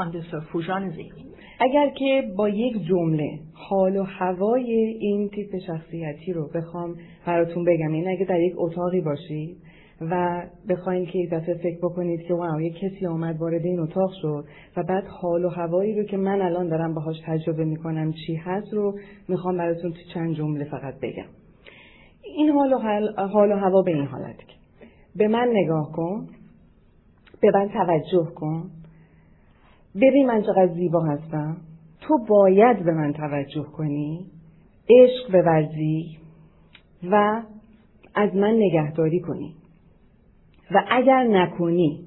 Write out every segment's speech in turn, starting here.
Handels- och اگر که با یک جمله حال و هوای این تیپ شخصیتی رو بخوام براتون بگم این اگه در یک اتاقی باشید و بخواین که یک دفعه فکر بکنید که واو یک کسی آمد وارد این اتاق شد و بعد حال و هوایی رو که من الان دارم باهاش تجربه می‌کنم چی هست رو می‌خوام براتون تو چند جمله فقط بگم. این حال و, حال و هوا به این حالت که به من نگاه کن به من توجه کن ببین من چقدر زیبا هستم. تو باید به من توجه کنی. عشق بورزی و از من نگهداری کنی. و اگر نکنی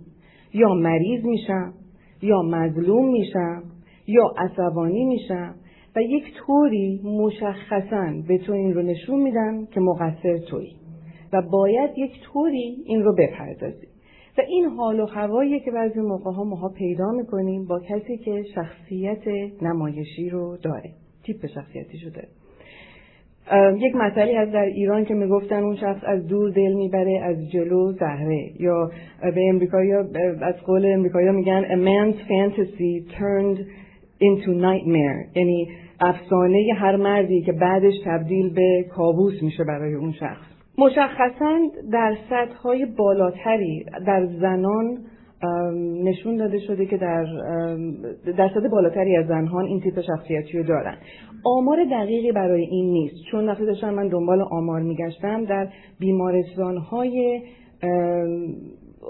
یا مریض میشم یا مظلوم میشم یا عصبانی میشم و یک طوری مشخصا به تو این رو نشون میدم که مقصر تویی و باید یک طوری این رو بپردازی. و این حال و هوایی که بعضی موقع ها ماها پیدا می‌کنیم با کسی که شخصیت نمایشی رو داره تیپ شخصیتیشو داره یک مسئله هست در ایران که می‌گفتن اون شخص از دور دل می‌بره از جلو زهره. یا به امریکایی از قول امریکایی میگن a man's fantasy turned into nightmare. یعنی افسانه هر مردی که بعدش تبدیل به کابوس میشه برای اون شخص. مشخصا در سطح های بالاتری در زنان نشون داده شده که در درصد بالاتری از زنان این تیپ شخصیتی رو دارن. آمار دقیقی برای این نیست. چون وقتی داشتم من دنبال آمار میگشتم در بیمارستان های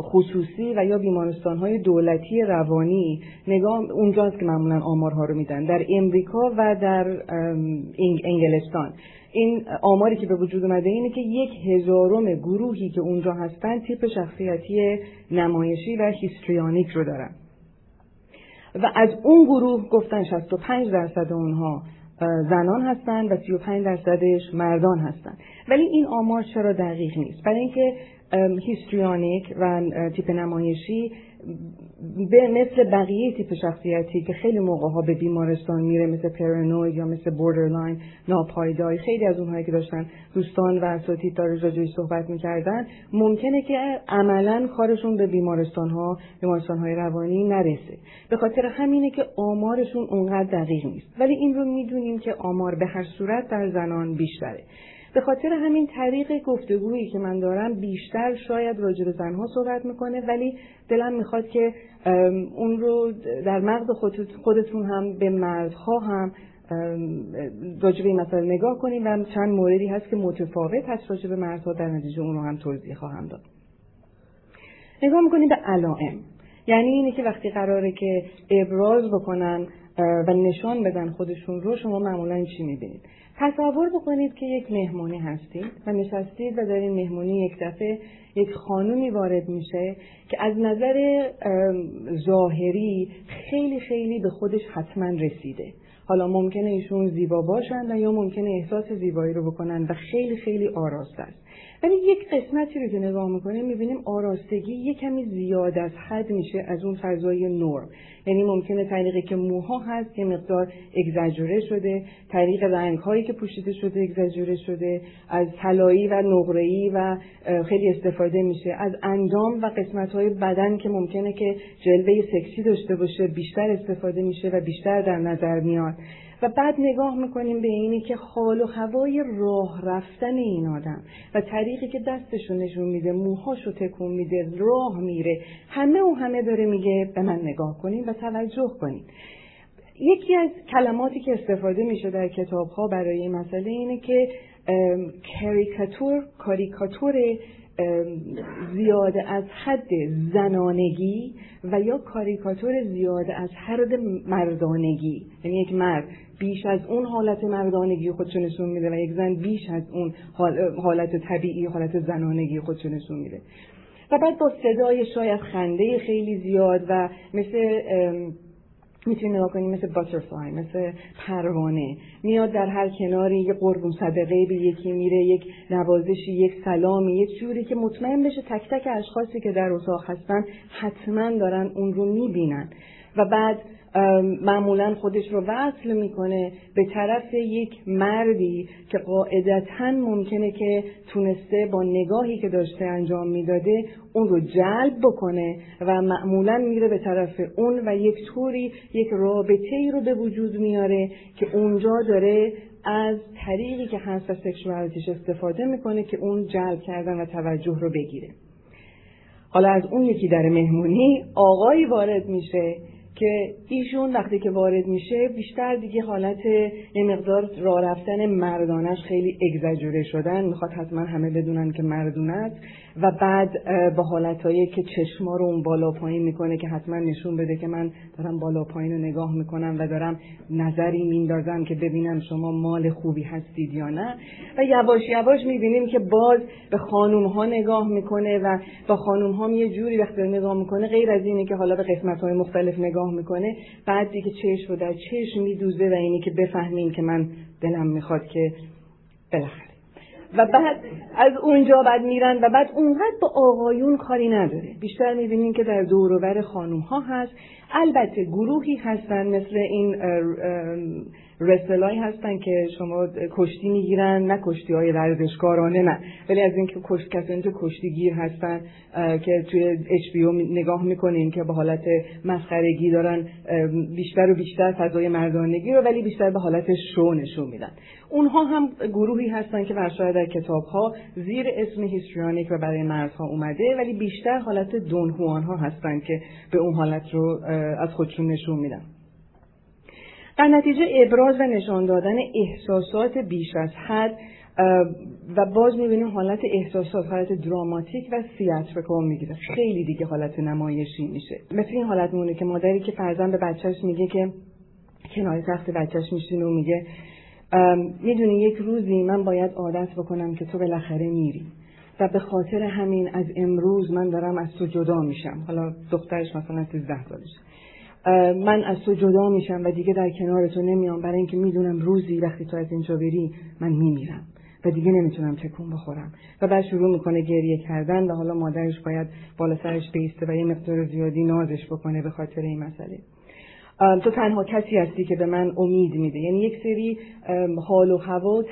خصوصی و یا بیمارستان های دولتی روانی نگاه اونجاست که معمولا آمارها رو میدن. در امریکا و در انگلستان. این آماری که به وجود اومده اینه که یک هزارم گروهی که اونجا هستن تیپ شخصیتی نمایشی و histrionic رو دارن. و از اون گروه گفتن 65 درصد اونها زنان هستند و 35 درصدش مردان هستند ولی این آمار چرا دقیق نیست؟ برای اینکه histrionic و تیپ نمایشی به مثل بقیه تیپ شخصیتی که خیلی موقع ها به بیمارستان میره مثل پرانوید یا مثل borderline ناپایداری خیلی از اونهایی که داشتن دوستان و اساتید داره راجعش صحبت می‌کردن ممکنه که عملا کارشون به بیمارستان ها بیمارستان های روانی نرسه. به خاطر همینه که آمارشون اونقدر دقیق نیست. ولی این رو می‌دونیم که آمار به هر صورت در زنان بیشتره. به خاطر همین طریق گفتگویی که من دارم بیشتر شاید راجع به زنها صحبت می‌کنه ولی دلم می‌خواد که اون رو در مغز خودتون هم به مردها هم راجع به این مسئله نگاه کنیم و چند موردی هست که متفاوت هست راجع به مردها در نتیجه اون رو هم توضیح خواهم داد. نگاه می‌کنیم به علائم. یعنی اینه که وقتی قراره که ابراز بکنن و نشان بدن خودشون رو شما معمولا چی می‌بینید؟ تصور بکنید که یک مهمونی هستید و نشستید و در این مهمونی یک دفعه یک خانومی وارد میشه که از نظر ظاهری خیلی خیلی به خودش حتما رسیده. حالا ممکنه ایشون زیبا باشند و یا ممکنه احساس زیبایی رو بکنن و خیلی خیلی آراسته است. ولی یک قسمتی رو که نگاه می‌کنیم می‌بینیم آراستگی یک کمی زیاد از حد میشه از اون فضای نرم. یعنی ممکنه طریقی که موها هست یه مقدار اگزاجوره شده. طریق رنگ هایی که پوشیده شده اگزاجوره شده. از طلایی و نقره‌ای و خیلی استفاده میشه. از اندام و قسمت های بدن که ممکنه که جلوه سکسی داشته باشه بیشتر استفاده میشه و بیشتر در نظر میاد. و بعد نگاه می‌کنیم به اینی که حال و هوای راه رفتن این آدم و طریقی که دستشو نشون میده موهاشو تکون میده راه میره همه و همه داره میگه به من نگاه کنین و توجه کنین. یکی از کلماتی که استفاده میشه در کتاب ها برای این مسئله اینه که کاریکاتور کاریکاتور زیاده از حد زنانگی و یا کاریکاتور زیاده از حد مردانگی. یعنی یک مرد بیش از اون حالت مردانگی خودشو نشون میده و یک زن بیش از اون حالت طبیعی حالت زنانگی خودشو نشون میده. و بعد با صدای شاید خنده خیلی زیاد و مثل می‌تونیم نگاه کنیم مثل باترفلای مثل پروانه. میاد در هر کناری یه قربون صدقه به یکی میره یک نوازشی یک سلامی یک جوری که مطمئن بشه تک تک اشخاصی که در اتاق هستن حتما دارن اون رو می‌بینن. و بعد معمولا خودش رو وصل می‌کنه به طرف یک مردی که قاعدتا ممکنه که تونسته با نگاهی که داشته انجام می‌داده اون رو جلب بکنه و معمولا میره به طرف اون و یک طوری یک رابطه ای رو به وجود میاره که اونجا داره از طریقی که هست و سکشوالتیش استفاده می‌کنه که اون جلب کردن و توجه رو بگیره. حالا از اون یکی در مهمونی آقایی وارد میشه که ایشون وقتی که وارد میشه بیشتر دیگه حالت یه مقدار راه رفتن مردانش خیلی اگزاجوره شدن. می‌خواد حتما همه بدونن که مردونه است. و بعد با حالتهایی که چشما رو اون بالا پایین می‌کنه که حتما نشون بده که من دارم بالا پایین رو نگاه می‌کنم و دارم نظری میندازم که ببینم شما مال خوبی هستید یا نه. و یواش یواش می‌بینیم که باز به خانوم ها نگاه می‌کنه و با خانوم ها یه جوری وقتی نگاه می‌کنه غیر از اینه که حالا به قسمت های مختلف نگاه می‌کنه بعد دیگه چشم رو در چشم میدوزه و اینی که بفهمیم که من دلم می‌خواد که بالاخره. و بعد از اونجا بعد میرن و بعد اونقدر با آقایون کاری نداره. بیشتر می‌بینیم که در دوروبر خانوم ها هست. البته گروهی هستن مثل این رسلای هستن که شما کشتی می‌گیرن نه کشتی های ورزشکارانه نه. ولی از اینکه کشت کسانی تو کشتی گیر هستن که توی اچ نگاه می‌کنیم که به حالت مسخرگی دارن بیشتر و بیشتر فضای مردانگی رو ولی بیشتر به حالت شو نشون میدن. اونها هم گروهی هستن که شاید در کتاب ها زیر اسم هیستریانیک و برای مردها اومده ولی بیشتر حالت دونهوان ها هستن که به اون حالت رو از خودشون نشون میدن. در نتیجه ابراز و نشان دادن احساسات بیش از حد و باز می‌بینیم حالت احساسات حالت دراماتیک و سیاتریکال می‌گیره. خیلی دیگه حالت نمایشی میشه. مثل این حالت مونه که مادری که فرزن به بچهش میگه که کنار تخت بچهش میشینه و میگه می‌دونی یک روزی من باید عادت بکنم که تو بالاخره میری. و به خاطر همین از امروز من دارم از تو جدا میشم. حالا دخترش مثلا 13 سالشه. من از تو جدا میشم و دیگه در کنار تو نمیام. برای اینکه می‌دونم روزی وقتی تو از اینجا بری من میمیرم و دیگه نمی‌تونم تکون بخورم. و بعد شروع می‌کنه گریه کردن و حالا مادرش باید بالا سرش بیسته و یه مقدار زیادی نازش بکنه به خاطر این مسئله. تو تنها کسی هستی که به من امید میده. یعنی یک سری حال و هوا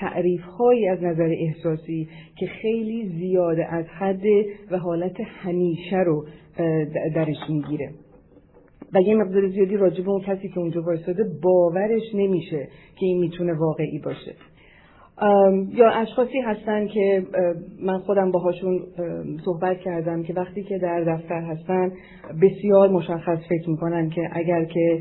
تعریف هایی از نظر احساسی که خیلی زیاده از حد و حالت همیشه رو درش می‌گیره. و یه مقدار زیادی راجع به اون کسی که اونجا وایساده باورش نمیشه که این می‌تونه واقعی باشه. یا اشخاصی هستن که من خودم باهاشون صحبت کردم که وقتی که در دفتر هستن بسیار مشخص فکر می‌کنن که اگر که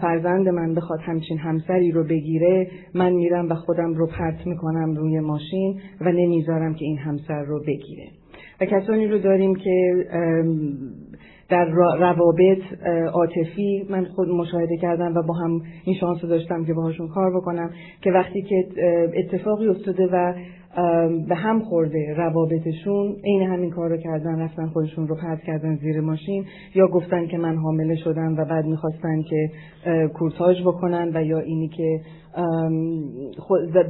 فرزند من بخواد همچین همسری رو بگیره من میرم و خودم رو پرت می‌کنم روی ماشین و نمی‌ذارم که این همسر رو بگیره. و کسانی رو داریم که در روابط عاطفی من خود مشاهده کردم و با هم این شانس داشتم که باهاشون کار بکنم که وقتی که اتفاقی افتاده و به هم خورده روابطشون. عین همین کار رو کردن رفتن خودشون رو پرد کردن زیر ماشین یا گفتن که من حامله شدم و بعد می‌خواستن که کورتاژ بکنن و یا اینی که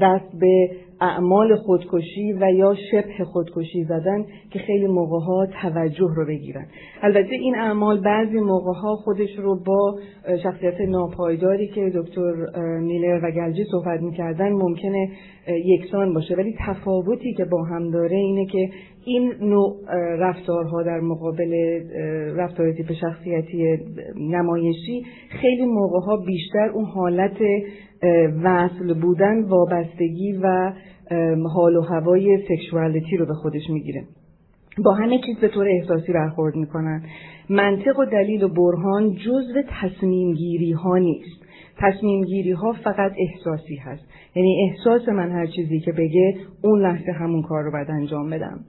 دست به اعمال خودکشی و یا شبه خودکشی زدن که خیلی موقع ها توجه رو بگیرن. البته این اعمال بعضی موقع ها خودش رو با شخصیت ناپایداری که دکتر میلر و گلجی صحبت می‌کردن ممکنه یکسان باشه. ولی تفاوتی که با هم داره اینه که این نوع رفتارها در مقابل رفتار تیپ شخصیتی نمایشی خیلی موقع ها بیشتر اون حالت وصل بودن وابستگی و حال و هوای سکشوالیتی رو به خودش می‌گیره. با همه چیز به طور احساسی برخورد می‌کنن. منطق و دلیل و برهان جزو تصمیم گیری ها نیست. تصمیم گیری ها فقط احساسی هست. یعنی احساس من هر چیزی که بگه اون لحظه همون کار رو باید انجام بدم.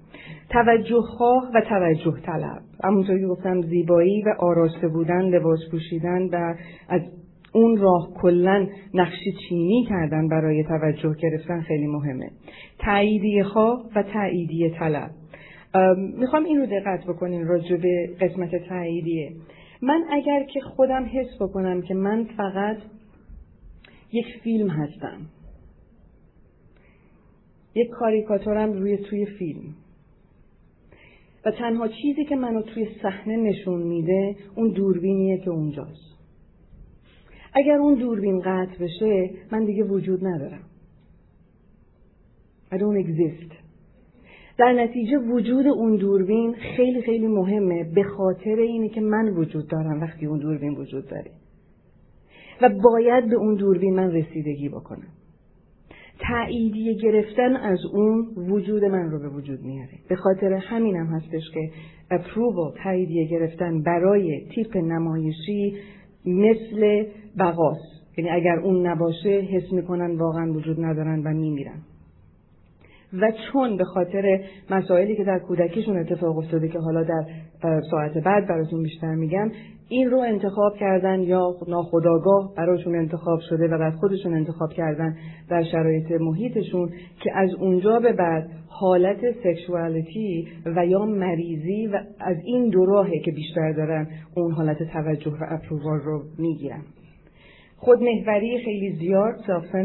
توجه ها و توجه طلب. همونطور که گفتم زیبایی و آراسته بودن لباس پوشیدن و از اون راه کلا نقشی چینی کردن برای توجه گرفتن خیلی مهمه. تاییدیه ها و تاییدیه طلب. می‌خوام این رو دقت بکنین راجع به قسمت تاییدیه. من اگر که خودم حس بکنم که من فقط یک فیلم هستم. یک کاریکاتورم روی توی فیلم. و تنها چیزی که منو توی صحنه نشون میده اون دوربینیه که اونجاست. اگر اون دوربین قطع بشه من دیگه وجود ندارم. I don't exist. در نتیجه وجود اون دوربین خیلی خیلی مهمه به خاطر اینه که من وجود دارم وقتی اون دوربین وجود داره. و باید به اون دوربین من رسیدگی بکنم. تأییدیه گرفتن از اون وجود من رو به وجود میاره. به خاطر همینم هستش که approval تاییدیه گرفتن برای تیپ نمایشی مثل بقاس یعنی اگر اون نباشه حس می‌کنن واقعا وجود ندارن و میمیرن. و چون به خاطر مسائلی که در کودکیشون اتفاق افتاده که حالا در ساعت بعد براتون بیشتر میگم این رو انتخاب کردن یا ناخداگاه براشون انتخاب شده و بعد خودشون انتخاب کردن در شرایط محیطشون که از اونجا به بعد حالت sexuality و یا مریضی و از این دو راهه که بیشتر دارن اون حالت توجه و approval رو می‌گیرن. خودمحوری خیلی زیاد self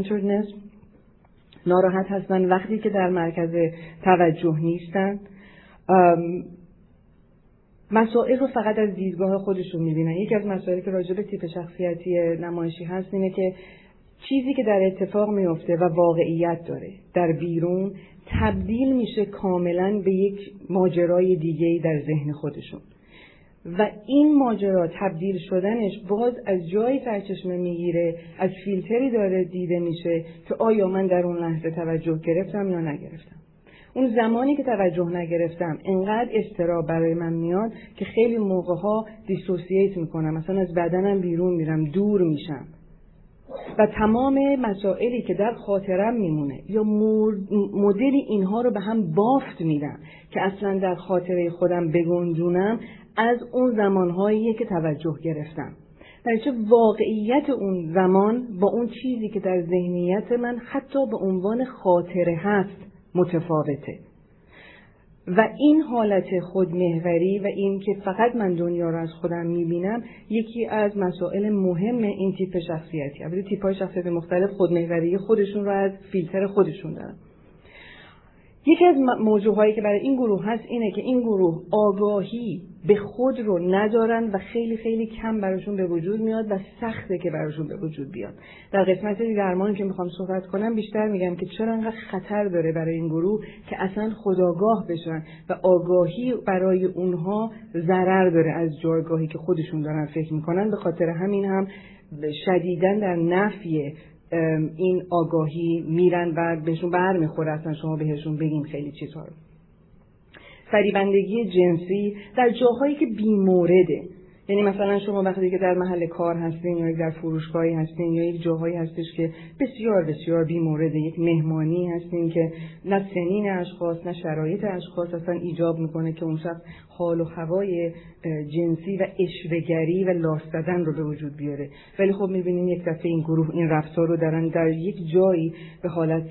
ناراحت هستن وقتی که در مرکز توجه نیستن. مسائل رو فقط از دیدگاه خودشون می‌بینن. یکی از مسائلی که راجع به تیپ شخصیتی نمایشی هست اینه که چیزی که در اتفاق میفته و واقعیت داره در بیرون تبدیل میشه کاملا به یک ماجرای دیگه در ذهن خودشون. و این ماجرا تبدیل شدنش باز از جایی سرچشمه می‌گیره از فیلتری داره دیده میشه که آیا من در اون لحظه توجه گرفتم یا نگرفتم. اون زمانی که توجه نگرفتم انقدر استراب برای من میاد که خیلی موقع ها دیسوسییت می‌کنم. مثلا از بدنم بیرون میرم دور میشم. و تمام مسائلی که در خاطرم میمونه یا مدلی اینها رو به هم بافت میدم که اصلا در خاطره خودم بگنجونم از اون زمانهایی که توجه گرفتم. چه واقعیت اون زمان با اون چیزی که در ذهنیت من حتی به عنوان خاطره هست متفاوته. و این حالت خودمهوری و این که فقط من دنیا رو از خودم می‌بینم یکی از مسائل مهم این تیپ شخصیتی. البته تیپ های شخصیت مختلف خودمهوری خودشون رو از فیلتر خودشون دارن. یکی از موضوعهایی که برای این گروه هست اینه که این گروه آگاهی به خود رو ندارن و خیلی خیلی کم براشون به وجود میاد و سخته که براشون به وجود بیاد. در قسمت درمان که می‌خوام صحبت کنم بیشتر میگم که چرا انقدر خطر داره برای این گروه که اصلا خداگاه بشن و آگاهی برای اونها ضرر داره از جایگاهی که خودشون دارن فکر می‌کنن. به خاطر همین هم شدیدن در نفی این آگاهی میرن و بهشون بر می‌خوره اصلا شما بهشون بگیم خیلی چیزها رو. فریبندگی جنسی در جاهایی که بیمورده یعنی مثلا شما وقتی که در محل کار هستین یا در فروشگاهی هستین یا یک جاهایی هستش که بسیار بسیار بیمورده یک مهمانی هستین که نه سنین اشخاص نه شرایط اشخاص اصلا ایجاب می‌کنه که اون شخص حال و هوای جنسی و اشوهگری و لاستدن رو به وجود بیاره. ولی خب می‌بینین یک دفعه این گروه این رفتار رو دارن در یک جایی به حالت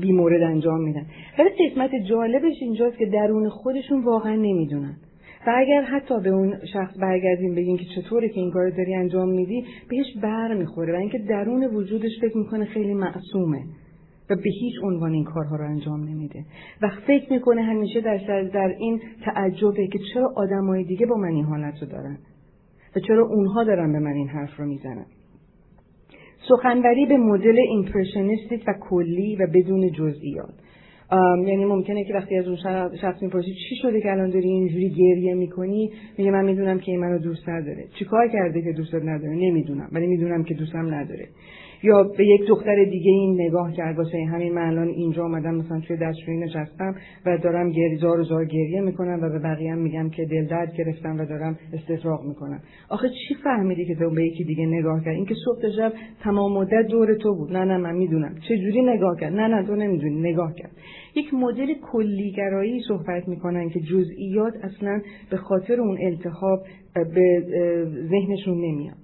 بیمورد انجام میدن. ولی قسمت جالبش اینجاست که درون خودشون واقعا نمی‌دونن. و اگر حتی به اون شخص برگردیم بگیم که چطوره که این کار داری انجام میدی بهش بر می‌خوره و اینکه درون وجودش فکر می‌کنه خیلی معصومه و به هیچ عنوان این کارها رو انجام نمیده. و فکر می‌کنه همیشه در, در این تعجبه که چرا آدمای دیگه با من این حالت رو دارن و چرا اونها دارن به من این حرف رو می‌زنن. سخنوری به مدل ایمپرشنیستیک و کلی و بدون جزئیات. یعنی ممکنه که وقتی از اون شخص می‌پرسی چی شده که الان داری اینجوری گریه می‌کنی؟ میگه من می‌دونم که این منو دوست نداره. چیکار کرده که دوست نداره؟ نمی‌دونم ولی می‌دونم که دوستم نداره. یا به یک دختر دیگه این نگاه کرد واسه همین من الان اینجا آمدم مثلا توی دستشویی نشستم و دارم گریزار و زار گریه می‌کنم و به بقیه میگم که دل درد گرفتم و دارم استفراغ می‌کنم. آخه چی فهمیدی که تو به یکی دیگه نگاه کرد اینکه صبح شب تمام مدت دور تو بود. نه نه من می‌دونم. چه جوری نگاه کرد؟ نه نه تو نمی‌دونی. نگاه کرد. یک مدل کلیگرایی صحبت می‌کنن که جزئیات اصلا به خاطر اون التهاب به ذهنشون نمیاد.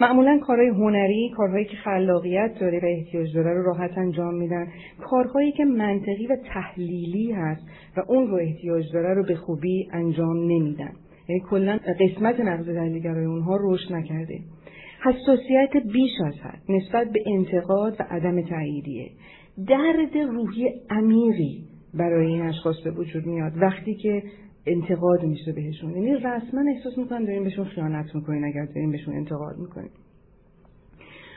معمولا کارهای هنری کارهایی که خلاقیت داره و احتیاج داره رو راحت انجام میدن. کارهایی که منطقی و تحلیلی هست و اون رو احتیاج داره رو به خوبی انجام نمیدن. یعنی کلا قسمت نقض تحلیلگرای اونها رشد نکرده. حساسیت بیش از حد نسبت به انتقاد و عدم تاییدیه درد روحی عمیقی برای این اشخاص به وجود میاد. وقتی که انتقاد میشه بهشون. یعنی رسما احساس می‌کنن داریم بهشون خیانت می‌کنین اگر داریم بهشون انتقاد می‌کنین.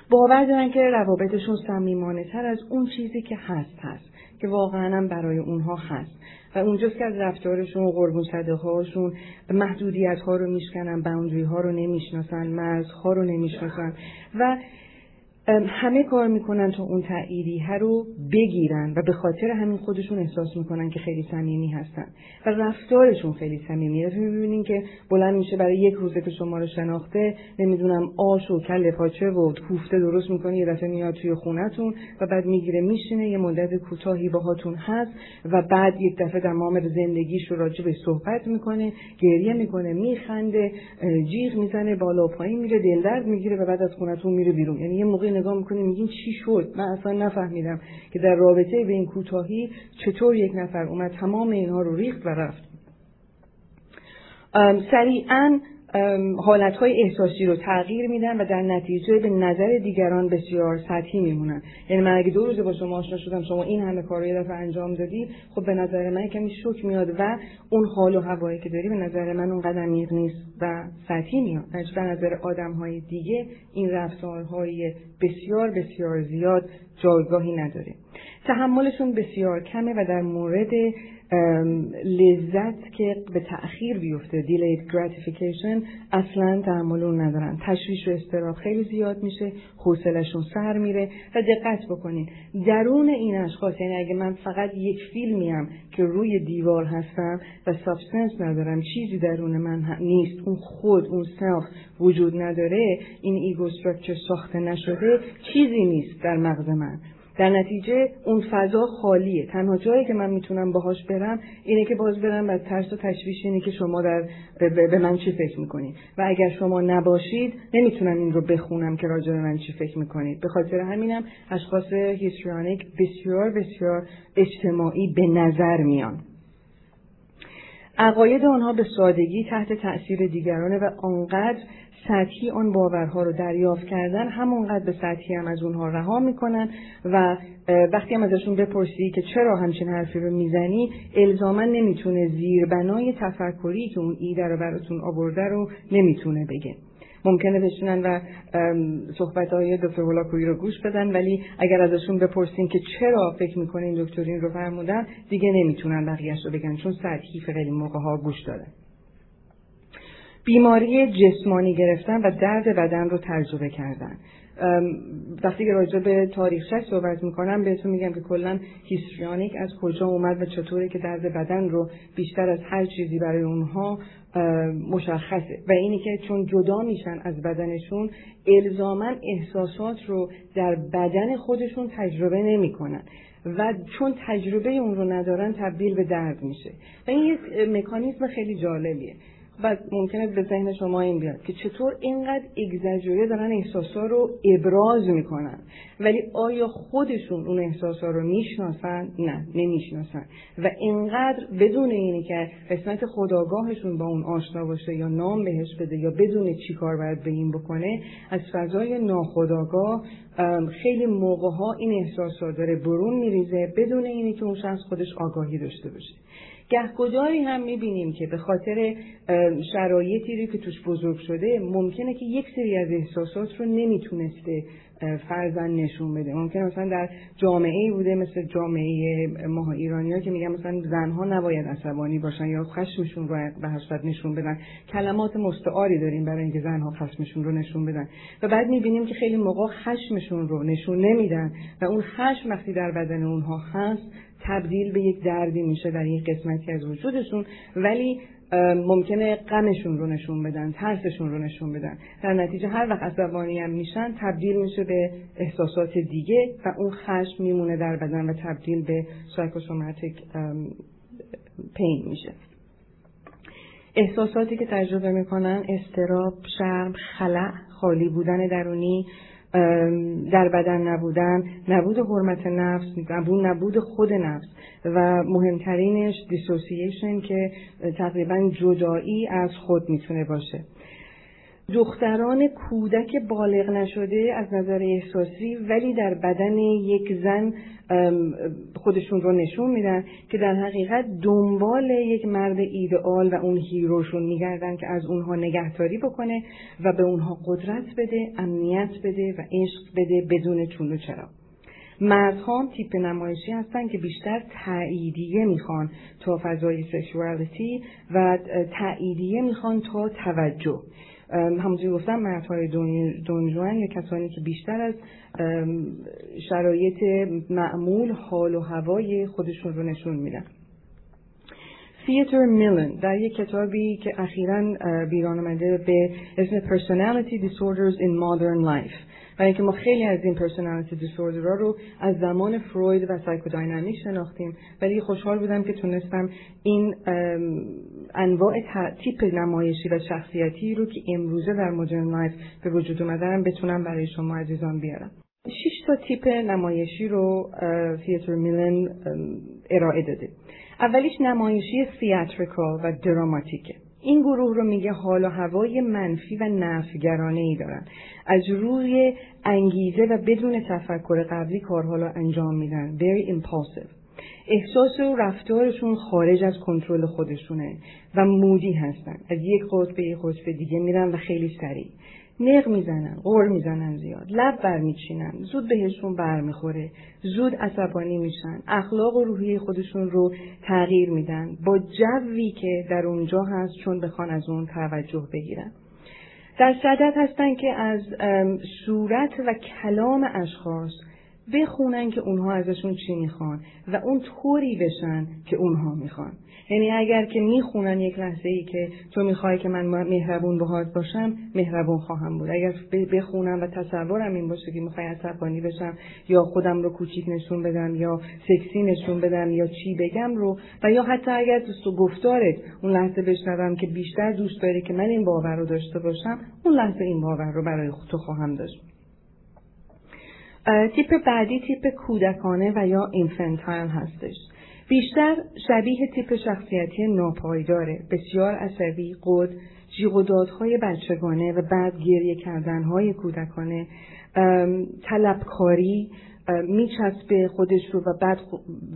باور دارن که روابطشون صمیمانه تر از اون چیزی که هست هست که واقعا هم برای اونها هست. و اونجاست که از رفتارشون قربون صده هاشون محدودیت ها رو میشکنن باوندری ها رو نمی‌شناسن مرز ها رو نمی‌شناسن. و همه کار می‌کنن تا اون تأییدیه رو بگیرن و به خاطر همین خودشون احساس می‌کنن که خیلی صمیمی هستن و رفتارشون خیلی صمیمیه. می‌بینین که بلند میشه برای یک روزه که شما رو شناخته نمی‌دونم آش و کل پاچه و کوفته درست می‌کنه یه دفعه میاد توی خونتون و بعد می‌گیره میشینه یه مدت کوتاهی باهاتون هست و بعد یک دفعه تمام زندگیش رو راجع به صحبت می‌کنه گریه می‌کنه میخنده جیغ می‌زنه بالا پایین میره دلدرد می‌گیره و بعد از خونتون میره بیرون. یعنی یه موقع نگاه می‌کنیم میگین چی شد؟ من اصلا نفهمیدم که در رابطه به این کوتاهی چطور یک نفر اومد تمام اینها رو ریخت و رفت. سریعا حالتهای احساسی رو تغییر میدن و در نتیجه به نظر دیگران بسیار سطحی میمونن. یعنی من اگه دو روزه با شما آشنا شدم شما این همه کار رو یه دفعه انجام دادی خب به نظر من کمی شوک میاد و اون حال و هوایی که داری به نظر من اون قدم عمیق نیست و سطحی میاد. به نظر آدم های دیگه این رفتارهای بسیار بسیار زیاد جایگاهی نداره. تحملشون بسیار کمه و در مورد لذت که به تأخیر بیفته delayed gratification اصلا تحمل اون ندارن. تشویش و استراب خیلی زیاد میشه حوصلشون سر میره و دقت بکنین. درون این اشخاص یعنی اگه من فقط یک فیلمیم که روی دیوار هستم و substance ندارم چیزی درون من نیست اون خود اون self وجود نداره این ego ساخته نشده چیزی نیست در مغز من. در نتیجه اون فضا خالیه. تنها جایی که من می‌تونم باهاش برم اینه که باز برم و ترس و تشویش اینه که شما در به من چی فکر می‌کنید. و اگر شما نباشید نمی‌تونم این رو بخونم که راجع به من چی فکر می‌کنید. به خاطر همینم اشخاص histrionic بسیار بسیار اجتماعی به نظر میان. عقاید آنها به سادگی تحت تأثیر دیگرانه و آنقدر سطحی آن باورها رو دریافت کردن همونقدر به سطحی هم از اونها رها می‌کنن و وقتی هم ازشون بپرسی که چرا همچین حرفی رو می‌زنی الزاما نمی‌تونه زیربنای تفکری که اون ایده رو براتون آورده رو نمی‌تونه بگه. ممکنه بشینن و صحبت های دکتر هولاکویی رو گوش بدن ولی اگر ازشون بپرسین که چرا فکر می‌کنین دکتر این رو فرمودن دیگه نمی‌تونن بقیهش رو بگن چون سطحی خیلی موقع ها گوش دادن. بیماری جسمانی گرفتن و درد بدن رو تجربه کردن. وقتی که راجع به تاریخش صحبت می‌کنم بهتون میگم که کلا هیستریانیک از کجا اومد و چطوره که درد بدن رو بیشتر از هر چیزی برای اونها مشخصه. و اینی که چون جدا میشن از بدنشون الزاما احساسات رو در بدن خودشون تجربه نمی‌کنن. و چون تجربه اون رو ندارن تبدیل به درد میشه. و این یک مکانیزم خیلی جالبیه. و ممکنه به ذهن شما این بیاد که چطور اینقدر اگزاجوره دارن احساسا رو ابراز می‌کنن. ولی آیا خودشون اون احساسا رو می‌شناسن؟ نه نمی‌شناسن. و اینقدر بدون اینی که قسمت خداگاهشون با اون آشنا باشه یا نام بهش بده یا بدون چی کار باید به این بکنه از فضای ناخداگاه خیلی موقع ها این احساسا داره برون میریزه بدون اینی که اون شخص خودش آگاهی داشته باشه. گهگداری هم می‌بینیم که به خاطر شرایطی رو که توش بزرگ شده ممکنه که یک سری از احساسات رو نمی‌تونسته فرزن نشون بده. ممکن مثلا در جامعه بوده مثل جامعه ماه ایرانی ها که میگن مثلا زنها نباید عصبانی باشن یا خشمشون رو به حسبت نشون بدن. کلمات مستعاری داریم برای اینکه زنها خشمشون رو نشون بدن. و بعد می‌بینیم که خیلی موقع خشمشون رو نشون نمیدن و اون خشم وقتی در بدن اونها هست تبدیل به یک دردی میشه در یک قسمتی از وجودشون ولی ممکنه غمشون رو نشون بدن ترسشون رو نشون بدن. در نتیجه هر وقت عصبانی هم میشن تبدیل میشه به احساسات دیگه و اون خشم میمونه در بدن و تبدیل به سایکوسوماتیک پین میشه. احساساتی که تجربه می‌کنن استراب، شرم، خلع، خالی بودن درونی، در بدن نبودن نبود حرمت نفس نبود نبود خود نفس. و مهمترینش دیسوسییشن که تقریبا جدایی از خود می‌تونه باشه. دختران کودک بالغ نشده از نظر احساسی ولی در بدن یک زن خودشون رو نشون میدن که در حقیقت دنبال یک مرد ایدئال و اون هیروشون میگردن که از اونها نگهداری بکنه و به اونها قدرت بده امنیت بده و عشق بده بدون چون و چرا. مردها هم تیپ نمایشی هستن که بیشتر تاییدیه می‌خوان تا فضای سکشوالیتی و تاییدیه می‌خوان تا توجه. همونجوری گفتم مردهای دونجوان یا کسانی که بیشتر از شرایط معمول حال و هوای خودشون رو نشون میدن. تئودور میلن در یک کتابی که اخیرا بیرون آمده به اسم Personality Disorders in Modern Life. و اینکه ما خیلی از این personality disorder رو از زمان فروید و psychodynamic شناختیم. ولی خوشحال بودم که تونستم این انواع تیپ نمایشی و شخصیتی رو که امروزه در modern life به وجود اومدن بتونم برای شما عزیزان بیارم. شش تا تیپ نمایشی رو تیتر میلن ارائه داده. اولیش نمایشی سیاتریکال و دراماتیکه این گروه رو میگه حال و هوای منفی و نفگرانه ای دارن. از روی انگیزه و بدون تفکر قبلی کارها رو انجام میدن. Very impulsive احساس و رفتارشون خارج از کنترل خودشونه و مودی هستن. از یک قطب به یک قطب دیگه میرن و خیلی سریع. نق می‌زنن غور می‌زنن زیاد لب برمیچینن زود بهشون برمیخوره زود عصبانی میشن اخلاق و روحی خودشون رو تغییر میدن با جوی که در اونجا هست چون بخوان از اون توجه بگیرن. در صدت هستن که از صورت و کلام اشخاص بخونن که اونها ازشون چی می‌خوان و اون طوری بشن که اونها می‌خوان. یعنی اگر که می‌خونن یک لحظه ای که تو می‌خوای که من مهربون باهات باشم مهربون خواهم بود. اگر بخونم و تصورم این باشه که می‌خوای عصبانی بشم یا خودم رو کوچیک نشون بدم یا سکسی نشون بدم یا چی بگم رو و یا حتی اگر تو گفتارت اون لحظه بشنوم که بیشتر دوست داری که من این باور رو داشته باشم اون لحظه این باور رو برای تو خواهم داشت. تیپ بعدی تیپ کودکانه و یا اینفنتایل هستش. بیشتر شبیه تیپ شخصیتی ناپایداره. بسیار عصبی قد جیغ و دادهای بچگانه و بعد گریه کردنهای کودکانه. طلبکاری میچسبه خودش رو و بعد,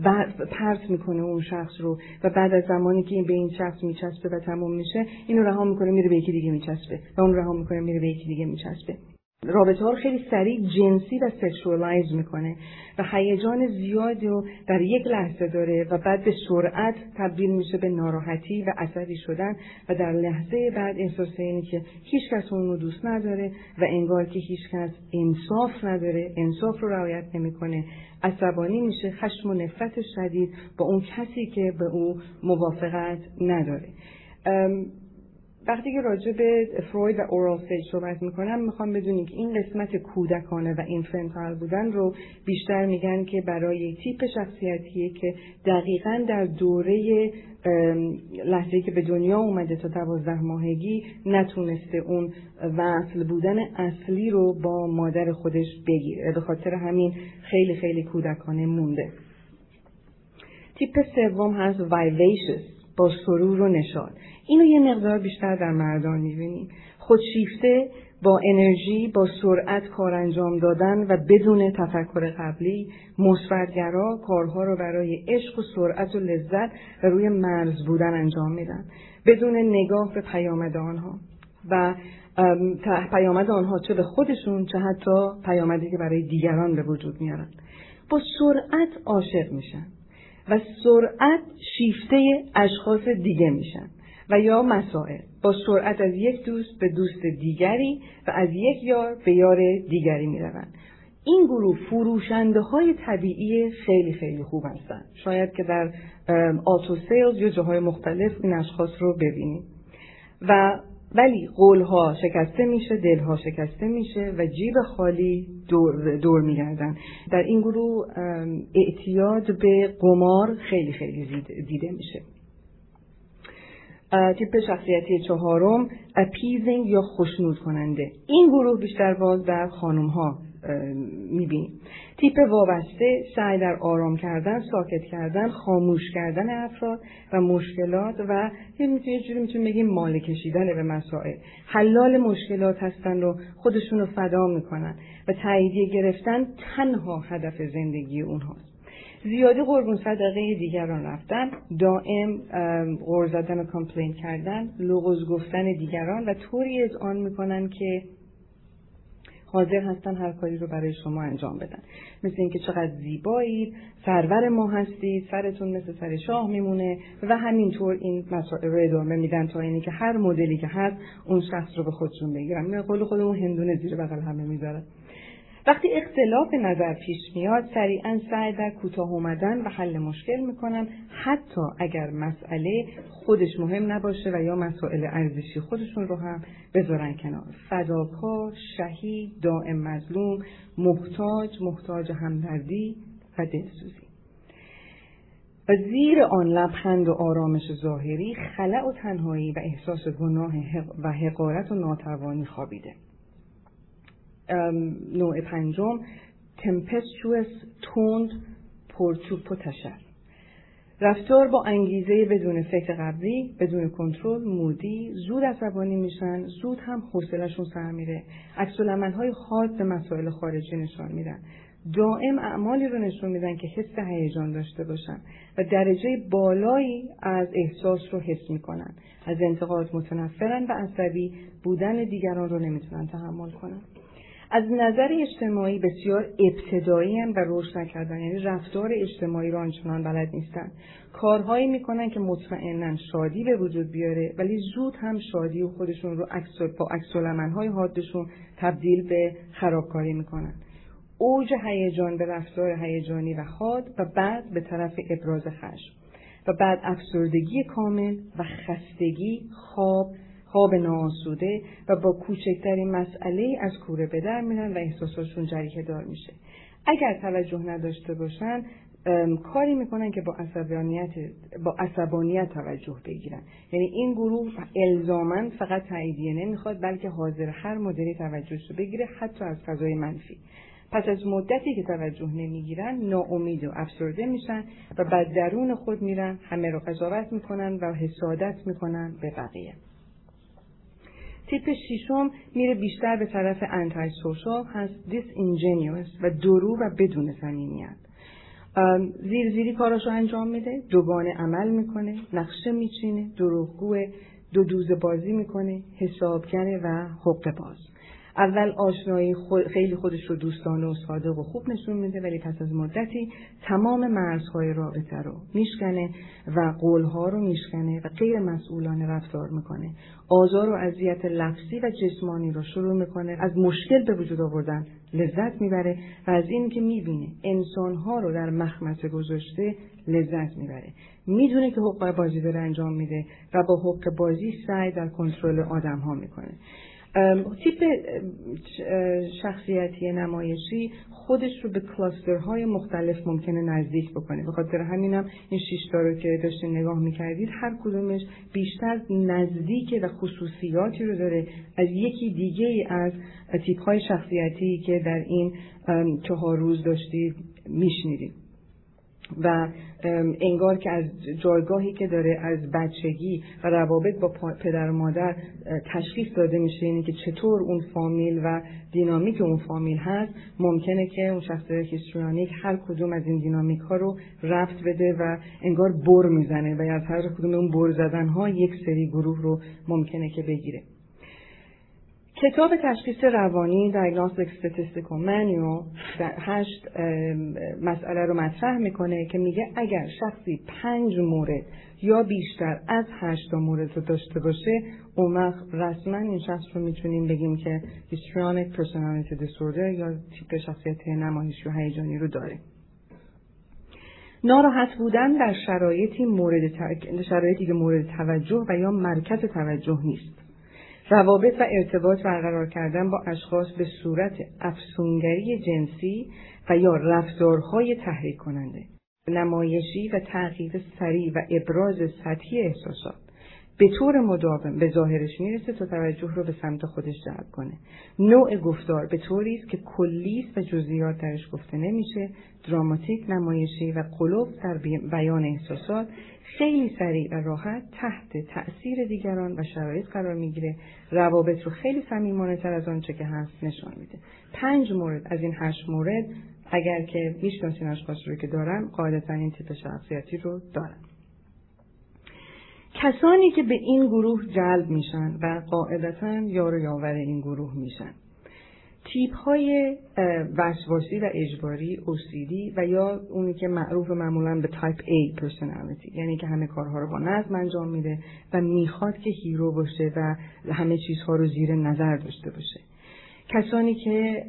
بعد پرت می‌کنه اون شخص رو و بعد از زمانی که این به این شخص میچسبه و تموم میشه اینو رها می‌کنه میره به یکی دیگه میچسبه و اون رها می‌کنه میره به یکی دیگه میچسبه. رابطه ها رو خیلی سریع جنسی و sexualize می‌کنه و هیجان زیادی رو در یک لحظه داره و بعد به سرعت تبدیل میشه به ناراحتی و عصبی شدن و در لحظه بعد احساس اینه که هیچ کس اون رو دوست نداره و انگار که هیچ کس انصاف نداره انصاف رو رعایت نمی‌کنه. عصبانی میشه خشم و نفرت شدید با اون کسی که به او موافقت نداره. وقتی که راجع به فروید و اورال سیج صحبت می‌کنم می‌خوام بدونیم که این قسمت کودکانه و اینفنتال بودن رو بیشتر میگن که برای تیپ شخصیتیه که دقیقا در دوره لحظه که به دنیا اومده تا دوازده ماهگی نتونسته اون وصل بودن اصلی رو با مادر خودش بگیره. به خاطر همین خیلی خیلی کودکانه مونده. تیپ سوم هست وایویشس با سرور و نشاد اینو یه مقدار بیشتر در مردان می‌بینیم. خودشیفته با انرژی با سرعت کار انجام دادن و بدون تفکر قبلی مثبتگرا کارها رو برای عشق و سرعت و لذت و روی مرز بودن انجام میدن. بدون نگاه به پیامد آنها و پیامد آنها چه به خودشون چه حتی پیامدی که برای دیگران به وجود میارن. با سرعت عاشق میشن و سرعت شیفته اشخاص دیگه میشن. و یا مسائل با سرعت از یک دوست به دوست دیگری و از یک یار به یار دیگری می روند. این گروه فروشنده های طبیعی خیلی خیلی خوب هستند. شاید که در آتو سیلز یا جاهای مختلف این اشخاص رو ببینیم و ولی قولها شکسته میشه دلها شکسته میشه و جیب خالی دور, دور میگردن در این گروه اعتیاد به قمار خیلی خیلی دیده میشه تیپ شخصیتی چهارم اپیزینگ یا خوشنود کننده. این گروه بیشتر باز در خانم ها می‌بینیم. تیپ وابسته سعی در آرام کردن ساکت کردن خاموش کردن افراد و مشکلات و یه جوری می‌تونیم بگیم مال کشیدن به مسائل. حلال مشکلات هستن رو خودشون رو فدا می‌کنن و تاییدیه گرفتن تنها هدف زندگی اونهاست. زیادی قربون صدقه دیگران رفتن دائم غور زدن و کامپلین کردن لغز گفتن دیگران و طوری از آن می‌کنن که حاضر هستن هر کاری رو برای شما انجام بدن. مثل اینکه چقدر زیبایید سرور ما هستید سرتون مثل سر شاه میمونه و همینطور این مسائل رو ادامه میدن تا اینی که هر مدلی که هست اون شخص رو به خودشون بگیرن. قول خودمون هندونه زیر بغل همه می‌ذارن. وقتی اختلاف نظر پیش میاد سریعا سعی در کوتاه اومدن و حل مشکل می‌کنن. حتی اگر مسئله خودش مهم نباشه و یا مسائل ارزشی خودشون رو هم بذارن کنار. فداکار شهید دائم مظلوم محتاج محتاج همدردی و دلسوزی. و زیر آن لبخند و آرامش ظاهری خلع و تنهایی و احساس گناه و حقارت و ناتوانی خوابیده. نوع پنجم تمپستوس توند پرچوب و تشر رفتار با انگیزه بدون فکر قبلی بدون کنترل مودی زود عصبانی میشن زود هم حوصلهشون سر میره. عکس های خاص به مسائل خارجی نشان میدن. دائم اعمالی رو نشون میدن که حس هیجان داشته باشن و درجه بالایی از احساس رو حس می‌کنن. از انتقاد متنفرن و عصبی بودن دیگران رو نمی‌تونن تحمل کنن. از نظر اجتماعی بسیار ابتدایی هم و رشد نکردن. یعنی رفتار اجتماعی رو آنچنان بلد نیستن. کارهایی می‌کنن که مطمئنا شادی به وجود بیاره ولی زود هم شادی و خودشون رو با عکس های حادشون تبدیل به خرابکاری می‌کنن. اوج هیجان به رفتار هیجانی و حاد و بعد به طرف ابراز خشم. و بعد افسردگی کامل و خستگی خواب خواب ناآسوده و با کوچکترین مسئله از کوره به در میرن و احساساتشون جریه دار میشه. اگر توجه نداشته باشن کاری می‌کنن که با عصبانیت با عصبانیت توجه بگیرن. یعنی این گروه الزاما فقط تاییدیه نمی‌خواد بلکه حاضر هر مدلی توجهش رو بگیره حتی از فضای منفی. پس از مدتی که توجه نمی‌گیرن ناامید و افسرده میشن و بعد درون خود میرن همه رو قضاوت می‌کنن و حسادت می‌کنن به بقیه. تیپ ششم میره بیشتر به طرف انتای سوشال هست دیس اینجنیوس و درو و بدون صمیمیت. زیر زیری کاراشو انجام میده دوگانه عمل می‌کنه نقشه میچینه دروغگوه دو دوز بازی می‌کنه حسابگره و حق باز. اول آشنایی خیلی خودش رو دوستانه و صادق و خوب نشون میده ولی پس از مدتی تمام مرزهای رابطه رو میشکنه و قولها رو میشکنه و غیر مسئولانه رفتار می‌کنه. آزار و اذیت لفظی و جسمانی رو شروع می‌کنه. از مشکل به وجود آوردن لذت می‌بره و از این که می‌بینه انسانها رو در مخمسه گذاشته لذت می‌بره. می‌دونه که حقوق بازی داره انجام میده و با حق بازی سعی در کنترل آدم ها می‌کنه. تیپ شخصیتی نمایشی خودش رو به کلاسترهای مختلف ممکنه نزدیک بکنه. به خاطر همینم این شیشتا رو که داشتین نگاه می‌کردید هر کدومش بیشتر نزدیک و خصوصیاتی رو داره. از یکی دیگه از تیپ های شخصیتی که در این چهار روز داشتید میشنیدید. و انگار که از جایگاهی که داره از بچگی و روابط با پدر و مادر تشخیص داده میشه یعنی که چطور اون فامیل و دینامیک اون فامیل هست. ممکنه که اون شخص هیستریانیک هر کدوم از این دینامیک ها رو رفت بده و انگار بر می‌زنه و از هر کدوم اون بر زدن ها یک سری گروه رو ممکنه که بگیره. کتاب تشخیص روانی Diagnostic Statistical Manual هشت مسئله رو مطرح می‌کنه که میگه اگر شخصی پنج مورد یا بیشتر از هشت مورد رو داشته باشه اون وقت رسما این شخص رو می‌تونیم بگیم که Histrionic Personality Disorder یا تیپ شخصیت نمایشی و هیجانی رو داره. ناراحت بودن در شرایطی مورد شرایطی که مورد توجه و یا مرکز توجه نیست. روابط و ارتباط برقرار کردن با اشخاص به صورت افسونگری جنسی و یا رفتارهای تحریک کننده نمایشی و تغییر سریع و ابراز سطحی احساسات. به طور مداوم به ظاهرش می‌رسه تا توجه رو به سمت خودش جلب کنه. نوع گفتار به طوری است که کلی و جزئیات درش گفته نمیشه. دراماتیک نمایشی و قلوب در بیان احساسات خیلی سریع و راحت تحت تأثیر دیگران و شرایط قرار می‌گیره. روابط رو خیلی صمیمانه تر از آنچه که هست نشان میده. پنج مورد از این هشت مورد اگر که می‌شناسین اشخاص رو که دارن قاعدتا این تیپ شخصیتی رو دارن کسانی که به این گروه جلب میشن و قاعدتا یار یاور این گروه میشن. تیپ های وسواسی و اجباری OCD و یا اونی که معروف معمولا به type A personality یعنی که همه کارها رو با نظم انجام میده و می‌خواد که hero باشه و همه چیزها رو زیر نظر داشته باشه. کسانی که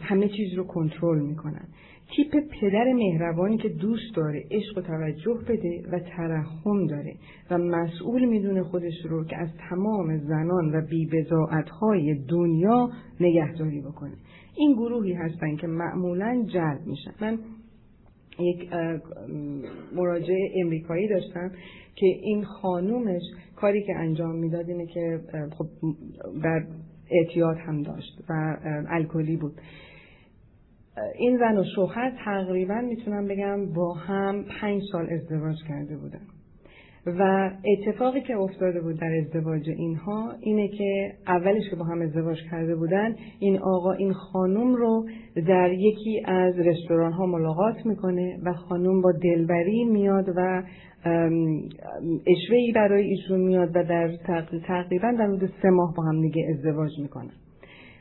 همه چیز رو کنترل می‌کنن. تیپ پدر مهربانی که دوست داره عشق و توجه بده و ترحم داره و مسئول می‌دونه خودش رو که از تمام زنان و های دنیا نگهداری بکنه. این گروهی هستن که معمولا جلب میشن. من یک مراجعه امریکایی داشتم که این خانومش کاری که انجام می‌داد اینه که خب در اعتیاد هم داشت و الکلی بود. این زن و شوهر تقریبا می‌تونم بگم با هم پنج سال ازدواج کرده بودن. و اتفاقی که افتاده بود در ازدواج اینها اینه که اولش که با هم ازدواج کرده بودن این آقا این خانوم رو در یکی از رستوران ها ملاقات می‌کنه و خانوم با دلبری میاد و اشوهی برای ایشون میاد و در تقریبا در حدود سه ماه با هم دیگه ازدواج می‌کنن.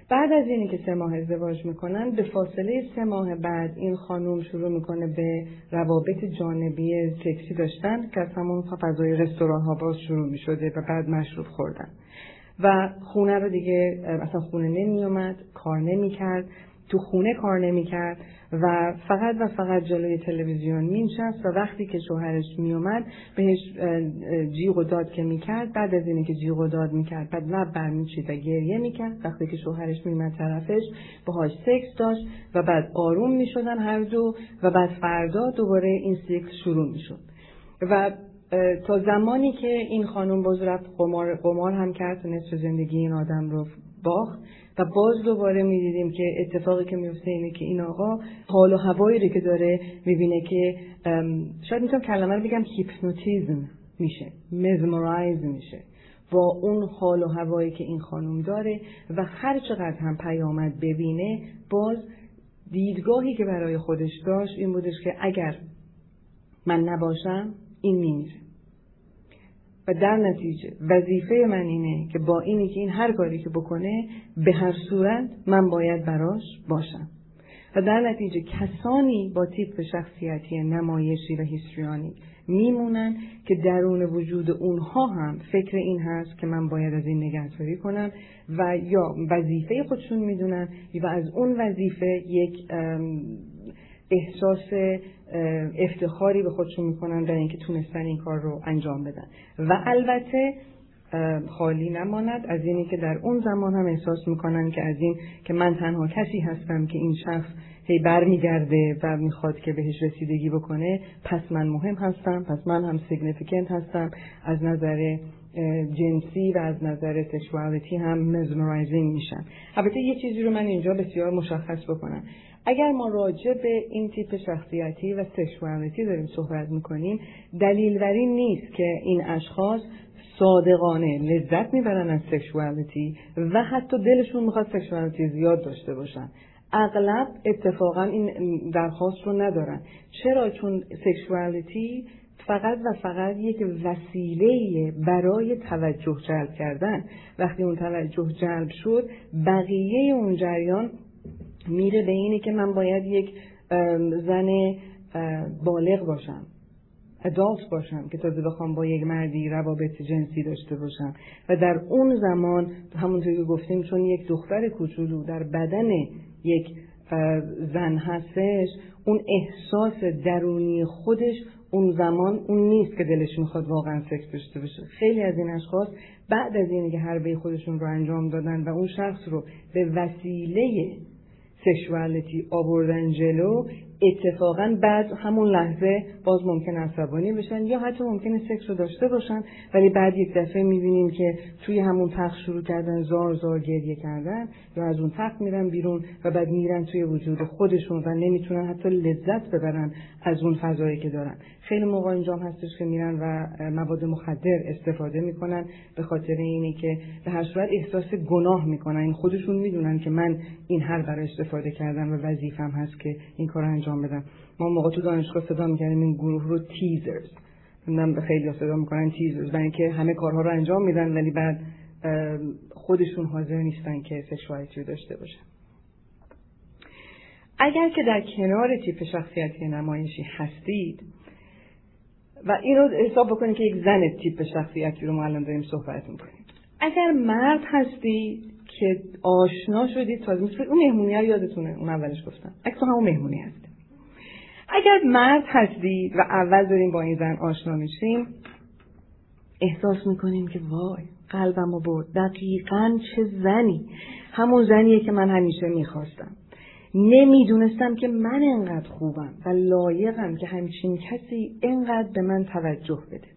بعد از اینی که سه ماه ازدواج می‌کنن به فاصله سه ماه بعد این خانوم شروع می‌کنه به روابط جانبی سکسی داشتن که از همون فضای رستوران ها باز شروع می‌شده و بعد مشروب خوردن. و خونه رو دیگه اصلا خونه نمیومد کار نمی‌کرد. تو خونه کار نمی‌کرد و فقط و فقط جلوی تلویزیون مینشست و وقتی که شوهرش میومد بهش جیغ و داد که می‌کرد بعد از اینه که جیغ و داد می‌کرد بعد لب برمیچید و گریه می‌کرد. وقتی که شوهرش میومد طرفش باهاش سکس داشت و بعد آروم می‌شدن هر دو و بعد فردا دوباره این سکس شروع می‌شد. و تا زمانی که این خانم باز قمار, قمار هم کرد نصف زندگی این آدم رو باخت. و باز دوباره می‌دیدیم که اتفاقی که میفته اینه که این آقا حال و هوایی که داره می‌بینه که شاید می‌تونم کلمه رو بگم هیپنوتیزم میشه مزمورایز میشه. با اون حال و هوایی که این خانم داره و هر چقدر هم پیامد ببینه باز دیدگاهی که برای خودش داشت این بودش که اگر من نباشم این میمیره. و در نتیجه وظیفه من اینه که با اینی که این هر کاری که بکنه به هر صورت من باید براش باشم. و در نتیجه کسانی با تیپ شخصیتی نمایشی و هیستریانی میمونن که درون وجود اونها هم فکر این هست که من باید از این نگهداری کنم و یا وظیفه خودشون می‌دونن و از اون وظیفه یک احساس افتخاری به خودشون می‌کنن در اینکه تونستن این کار رو انجام بدن. و البته خالی نماند از اینی که در اون زمان هم احساس می‌کنن که از این که من تنها کسی هستم که این شخص هی برمیگرده و می‌خواد که بهش رسیدگی بکنه پس من مهم هستم پس من هم significant هستم. از نظر جنسی و از نظر sexuality هم mesmerizing میشن البته یه چیزی رو من اینجا بسیار مشخص بکنم. اگر ما راجع به این تیپ شخصیتی و sexuality داریم صحبت می‌کنیم دلیل بر این نیست که این اشخاص صادقانه لذت می‌برن از سکشوالیتی و حتی دلشون می‌خواد سکشوالیتی زیاد داشته باشن. اغلب اتفاقا این درخواست رو ندارن. چرا؟ چون سکشوالیتی فقط و فقط یک وسیله برای توجه جلب کردن. وقتی اون توجه جلب شد بقیه اون جریان میره به اینه که من باید یک زن بالغ باشم ادالت باشم که تازه بخوام با یک مردی روابط جنسی داشته باشم. و در اون زمان همونطور که گفتیم چون یک دختر کوچولو در بدن یک زن هستش اون احساس درونی خودش اون زمان اون نیست که دلش می‌خواد واقعا سکس داشته باشه. خیلی از این اشخاص بعد از اینه که حربه خودشون رو انجام دادن و اون شخص رو به وسیله سشوالیتی آوردن جلو اتفاقا بعد همون لحظه باز ممکن عصبانی بشن یا حتی ممکنه سکس رو داشته باشن ولی بعد یک دفعه می‌بینیم که توی همون تخت شروع کردن زار زار گریه کردن یا از اون تخت میرن بیرون و بعد میرن توی وجود خودشون و نمی‌تونن حتی لذت ببرن از اون فضایی که دارن. خیلی موقع اینجام هستش که میرن و مواد مخدر استفاده می‌کنن به خاطر اینه که به هر صورت احساس گناه می‌کنن. این خودشون می‌دونن که من این هر برای استفاده کردم و وظیفم هست که این کار انجام بدم ما موقع تو دانشگاه صدا می‌کردیم این گروه رو تیزرز به خیلی صدا می‌کنن تیزرز برای اینکه همه کارها رو انجام میدن ولی بعد خودشون حاضر نیستن که سکشوالیتی رو داشته باشن. اگر که در کنار تیپ شخصیتی نمایشی هستید و این رو حساب بکنید که یک زن تیپ شخصیتی رو ما الان داریم صحبت می‌کنیم. اگر مرد هستی که آشنا شدید تازه اون مهمونی رو یادتونه اون اولش گفتم. اگه همون مهمونی هست. اگر مرد هستید و اول داریم با این زن آشنا میشیم احساس می‌کنیم که وای قلبم رو برد. دقیقا چه زنی. همون زنیه که من همیشه می‌خواستم. نمی‌دونستم که من انقدر خوبم و لایقم که همچین کسی انقدر به من توجه بده.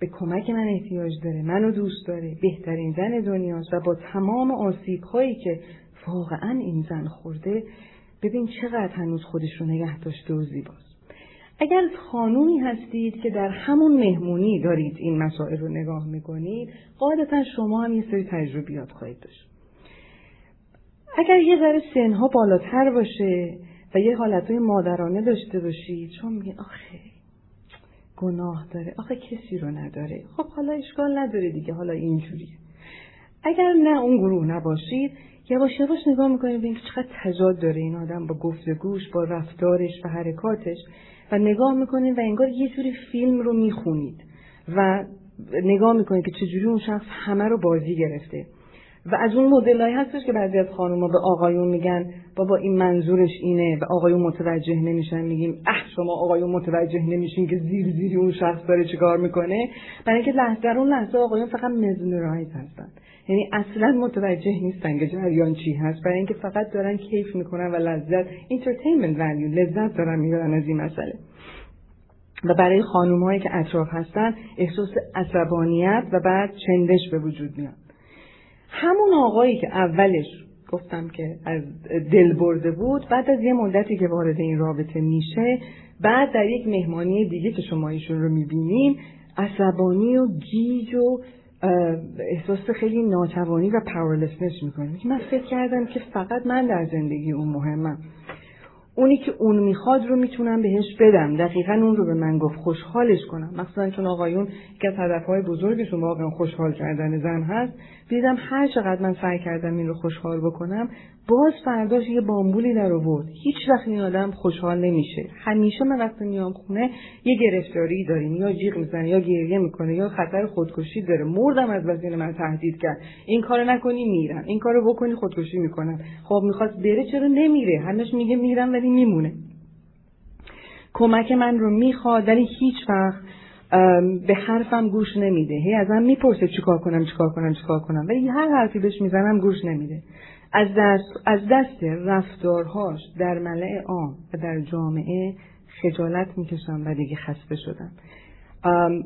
به کمک من احتیاج داره منو دوست داره بهترین زن دنیاست و با تمام آسیب هایی که واقعا این زن خورده ببین چقدر هنوز خودش رو نگه داشته و زیباست. اگر خانومی هستید که در همون مهمونی دارید این مسائل رو نگاه می‌کنید قاعدتا شما هم یه سری تجربیات خواهید داشت. اگر یه ذره سنها بالاتر باشه و یه حالتهای مادرانه داشته باشید چون میگه آخه گناه داره. آخه کسی رو نداره. خب حالا اشکال نداره دیگه حالا اینجوریه. اگر نه اون گروه نباشید یواش یواش نگاه می‌کنید ببینید چقدر تضاد داره این آدم با گفتگوش با رفتارش و حرکاتش. و نگاه می‌کنید و انگار یه جوری فیلم رو می‌خونید. و نگاه می‌کنید که چجوری اون شخص همه رو بازی گرفته. و از اون مدلایی هستش که بعضی از خانوما به آقایون میگن بابا این منظورش اینه. و آقایون متوجه نمیشن. میگیم اه شما آقایون متوجه نمیشین که زیر زیری اون شخص داره چیکار می‌کنه. برای اینکه لحظه اون لحظه آقایون فقط mesmerize هستن. یعنی اصلا متوجه نیستن که جریان چی هست. برای اینکه فقط دارن کیف می‌کنن و لذت entertainment value لذت دارن می‌برن از این مسئله. و برای خانومهایی که اطراف هستن احساس عصبانیت و بعد چندش به وجود میاد. همون آقایی که اولش گفتم که دل برده بود بعد از یه مدتی که وارد این رابطه میشه بعد در یک مهمانی دیگه که شما ایشون رو می‌بینیم عصبانی و گیج و احساس خیلی ناتوانی و powerlessness می‌کنه. من فکر کردم که فقط من در زندگی اون مهمم. اونی که اون می‌خواد رو می‌تونم بهش بدم. دقیقا اون رو به من گفت خوشحالش کنم. مثلا چون آقایون که از هدفهای بزرگشون واقعا خوشحال کردن زن هست دیدم هر چقدر من سعی کردم این رو خوشحال بکنم باز فرداش یه بامبولی در آورد. هیچ وقت این آدم خوشحال نمیشه. همیشه من وقتی میام خونه یه گرفتاری داریم یا جیغ می‌زنه یا گریه می‌کنه یا خطر خودکشی داره. مردم از وزیر من تهدید کرد. این کارو نکنی میرم. این کارو بکنی خودکشی می‌کنم. خب می‌خواست بره چرا نمیره؟ همش میگه میرم ولی میمونه. کمک من رو می‌خواد ولی هیچ وقت به حرفم گوش نمیده. هی ازم می‌پرسه چیکار کنم چیکار کنم چیکار کنم. ولی هر حرفی بهش می‌زنم گوش نمیده. از دست, از دست رفتارهاش در ملع عام و در جامعه خجالت می‌کشم و دیگه خسته شدم.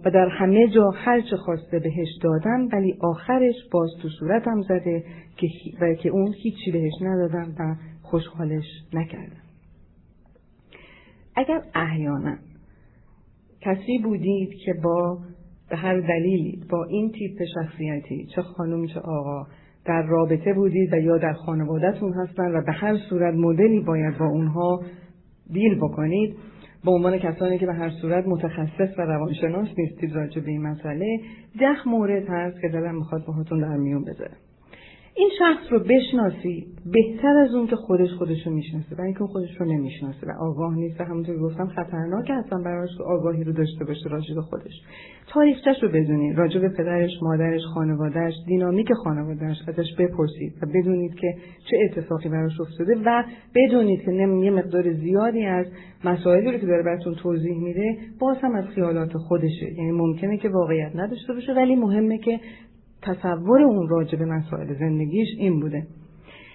و در همه جا هر چه خواسته بهش دادم ولی آخرش باز تو صورتم زده که, و که اون هیچی بهش ندادم و خوشحالش نکردم. اگر احیانا کسی بودید که با به هر دلیلی با این تیپ شخصیتی چه خانم چه آقا در رابطه بودید و یا در خانوادهتون هستن و به هر صورت مدلی باید با اونها دیل بکنید به عنوان کسانی که به هر صورت متخصص و روانشناس نیستید راجع به این مسئله ده مورد هست که دلم می‌خواد باهاتون در میون بذارم. این شخص رو بشناسی بهتر از اون که خودش خودش رو می‌شناسه برای اینکه خودش رو نمی‌شناسه و آگاه نیست. و همونطور گفتم خطرناک هستن براش آگاهی رو داشته باشه راجع به خودش. تاریخچش رو بدونید. راجع به پدرش مادرش خانوادهش دینامیک خانوادهش ازش بپرسید و بدونید که چه اتفاقی براش افتاده و بدونید که یه مقدار زیادی از مسائلی رو که داره براتون توضیح میده باز هم از خیالات خودشه. یعنی ممکنه که واقعیت نداشته باشه ولی مهمه که تصور اون راجع به مسائل زندگیش این بوده.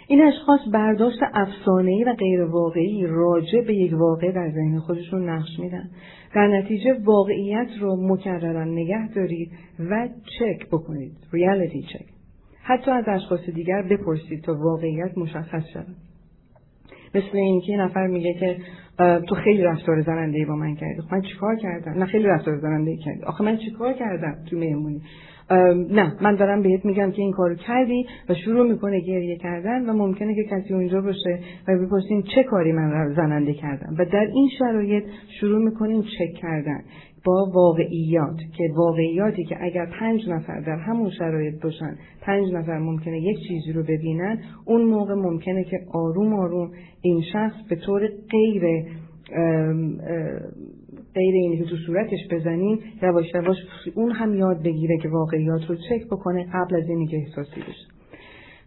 این اشخاص برداشت افسانه‌ای و غیر واقعی راجع به یک واقع در ذهن خودشون نقش میدن. در نتیجه واقعیت رو مکررا نگه دارید و چک بکنید. ریالیتی چک حتی از اشخاص دیگر بپرسید تا واقعیت مشخص شود. مثل اینکه نفر میگه که تو خیلی رفتار زننده با من کردی. خب من چیکار کردم؟ نه خیلی رفتار زننده کردی. آخه من چیکار کردم تو مهمونی نه من دارم بهت میگم که این کارو کردی و شروع می‌کنه گریه کردن و ممکنه که کسی اونجا باشه و بپرسیم چه کاری من زننده کردم. و در این شرایط شروع می‌کنیم چک کردن با واقعیات که واقعیاتی که اگر پنج نفر در همون شرایط باشن پنج نفر ممکنه یک چیزی رو ببینن اون موقع ممکنه که آروم آروم این شخص به طور غیر غیر اینی که تو صورتش بزنیم یواش یواش اون هم یاد بگیره که واقعیات رو چک بکنه قبل از اینی که احساسی بشه.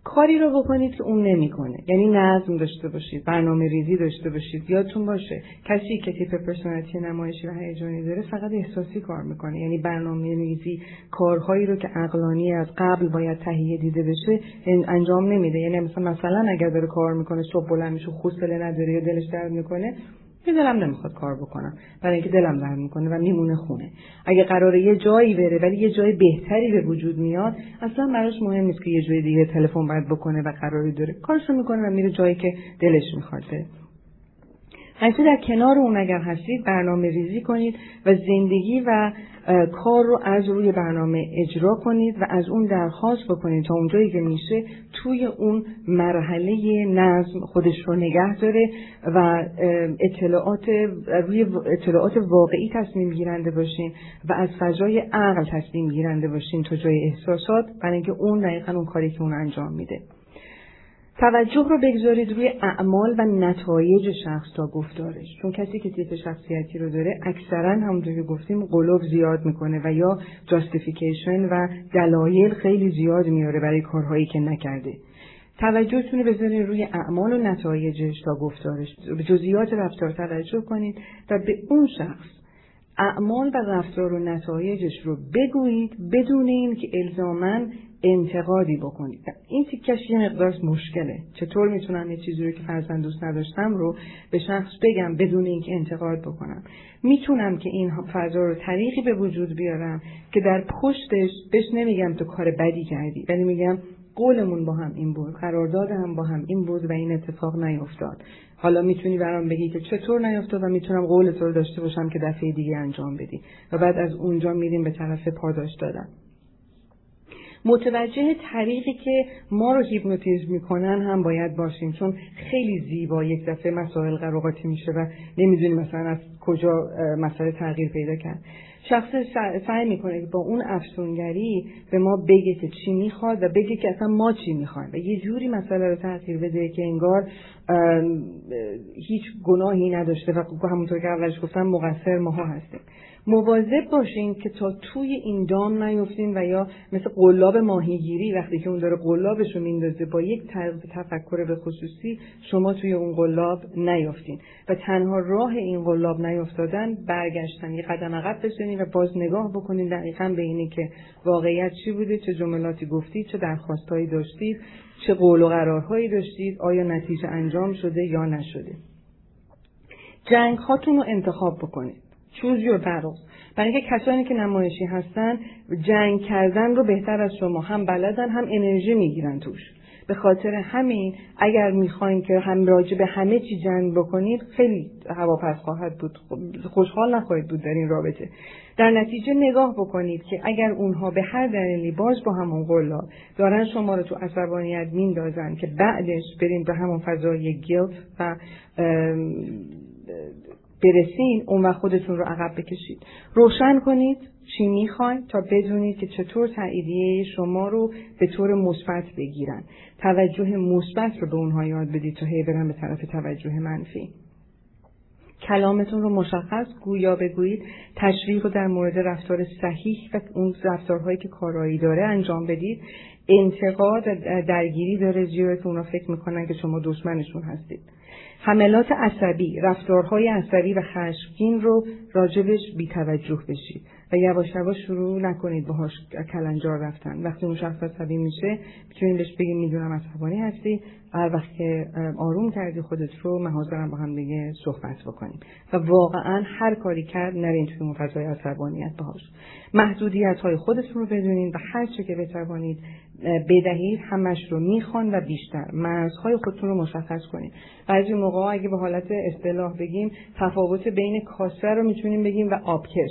کاری رو بکنید که اون نمی‌کنه. یعنی نظم داشته باشید برنامه ریزی داشته باشید یادتون باشه. کسی که تیپ پرسونالیتی نمایشی و هیجانی داره فقط احساسی کار می‌کنه. یعنی برنامه ریزی کارهایی رو که عقلانی از قبل باید تهیه دیده بشه انجام نمیده. یعنی مثلا مثلا اگر داره کار می‌کنه صبح بلند میشه نداره یا دلش درد می‌کنه که دلم نمی‌خواد کار بکنم. برای اینکه دلم درد می‌کنه و میمونه خونه. اگه قراره یه جایی بره ولی یه جای بهتری به وجود میاد اصلا براش مهم نیست که یه جای دیگه تلفن باید بکنه و قراری داره. کارشو می‌کنه و میره جایی که دلش می‌خواد همیشه در کنار اون اگر هستید برنامه ریزی کنید و زندگی و کار رو از روی برنامه اجرا کنید و از اون درخواست بکنید تا اونجایی که میشه توی اون مرحله نظم خودش رو نگه داره و اطلاعات روی اطلاعات واقعی تصمیم گیرنده باشین و از فضای عقل تصمیم گیرنده باشین تا جای احساسات برای اینکه اون دقیقا اون کاری که اون انجام میده. توجه رو بگذارید روی اعمال و نتایج شخص تا گفتارش. چون کسی که تیپ شخصیتی رو داره اکثرا همونطور که گفتیم قلوب زیاد می‌کنه و یا جاستیفیکیشن و دلایل خیلی زیاد میاره برای کارهایی که نکرده. توجهتون رو بذارید روی اعمال و نتایجش تا گفتارش. به جزئیات رفتار توجه کنید و به اون شخص اعمال و رفتار و نتایجش رو بگویید بدون این که الزامن انتقادی بکنید این تیکش یه مقدار مشکله. چطور می‌تونم یه چیزی رو که فرزن دوست نداشتم رو به شخص بگم بدون اینکه انتقاد بکنم؟ می‌تونم که این فضا رو طریقی به وجود بیارم که در پشتش بهش نمیگم تو کار بدی کردی ولی میگم قولمون با هم این بود قرارداد هم با هم این بود و این اتفاق نیفتاد. حالا می‌تونی برام بگی که چطور نیفتاد و می‌تونم قول تو رو داشته باشم که دفعه دیگه انجام بدی و بعد از اونجا میریم به طرف پاداش دادن. متوجه طریقی که ما رو هیپنوتیزم می‌کنن هم باید باشیم چون خیلی زیبا یک دفعه مسائل قراقاتی میشه و نمی‌دونیم مثلا از کجا مسئله تغییر پیدا کرد. شخص سعی می‌کنه که با اون افسونگری به ما بگه که چی می‌خواد و بگه که اصلا ما چی می‌خوایم و یه جوری مسئله رو تغییر بده که انگار هیچ گناهی نداشته و همونطور که اولش گفتم مقصر ماها هستیم. مواظب باشین که تا توی این دام نیفتین و یا مثل قلاب ماهیگیری وقتی که اون داره قلابش رو میندازه با یک طرز تفکر به خصوصی شما توی اون قلاب نیافتین و تنها راه این قلاب نیافتادن برگشتن یه قدم عقب بزنین و باز نگاه بکنین دقیقا به اینه که واقعیت چی بوده چه جملاتی گفتید چه درخواستهایی داشتید چه قول و قرارهایی داشتید آیا نتیجه انجام شده یا نشده. جنگ هاتون رو انتخاب بکنید choose your battles برای اینکه کسانی که نمایشی هستن جنگ کردن رو بهتر از شما هم بلدن هم انرژی می‌گیرن توش. به خاطر همین اگر می‌خوایم که هم راجع به همه چی جنگ بکنید خیلی هواپس خواهد بود. خوشحال نخواهید بود در این رابطه. در نتیجه نگاه بکنید که اگر اونها به هر دلیلی باز با همون قلا دارن شما رو تو عصبانیت میندازن که بعدش برین به همون فضای گیلت و برسین اون وقت خودتون رو عقب بکشید. روشن کنید چی می‌خواید تا بدونید که چطور تاییدیه شما رو به طور مثبت بگیرن. توجه مثبت رو به اونها یاد بدید تا هی برن به طرف توجه منفی. کلامتون رو مشخص گویا بگویید. تشریح رو در مورد رفتار صحیح و اون رفتارهایی که کارایی داره انجام بدید. انتقاد درگیری داره زیرا که اونا فکر می‌کنن که شما دشمنشون هستید. حملات عصبی رفتارهای عصبی و خشمگین رو راجبش بیتوجه بشید و یواش یواش شروع نکنید باهاش کلنجار رفتن. وقتی اون شخص عصبی میشه می‌تونید بهش بگید می‌دونم عصبانی هستی. هر وقت که آروم کردی خودت رو من حاضرم با هم دیگه صحبت بکنیم. و واقعا هر کاری کرد نرین توی اون فضای عصبانیت باهاش. محدودیت های خودتون رو بدونین و هر چه که بتوانید بدهید همش رو می‌خوان و بیشتر. مرزهای خودتون رو مشخص کنید. بعضی موقع اگه به حالت اصطلاح بگیم تفاوت بین کاسه رو می‌تونیم بگیم و آبکش.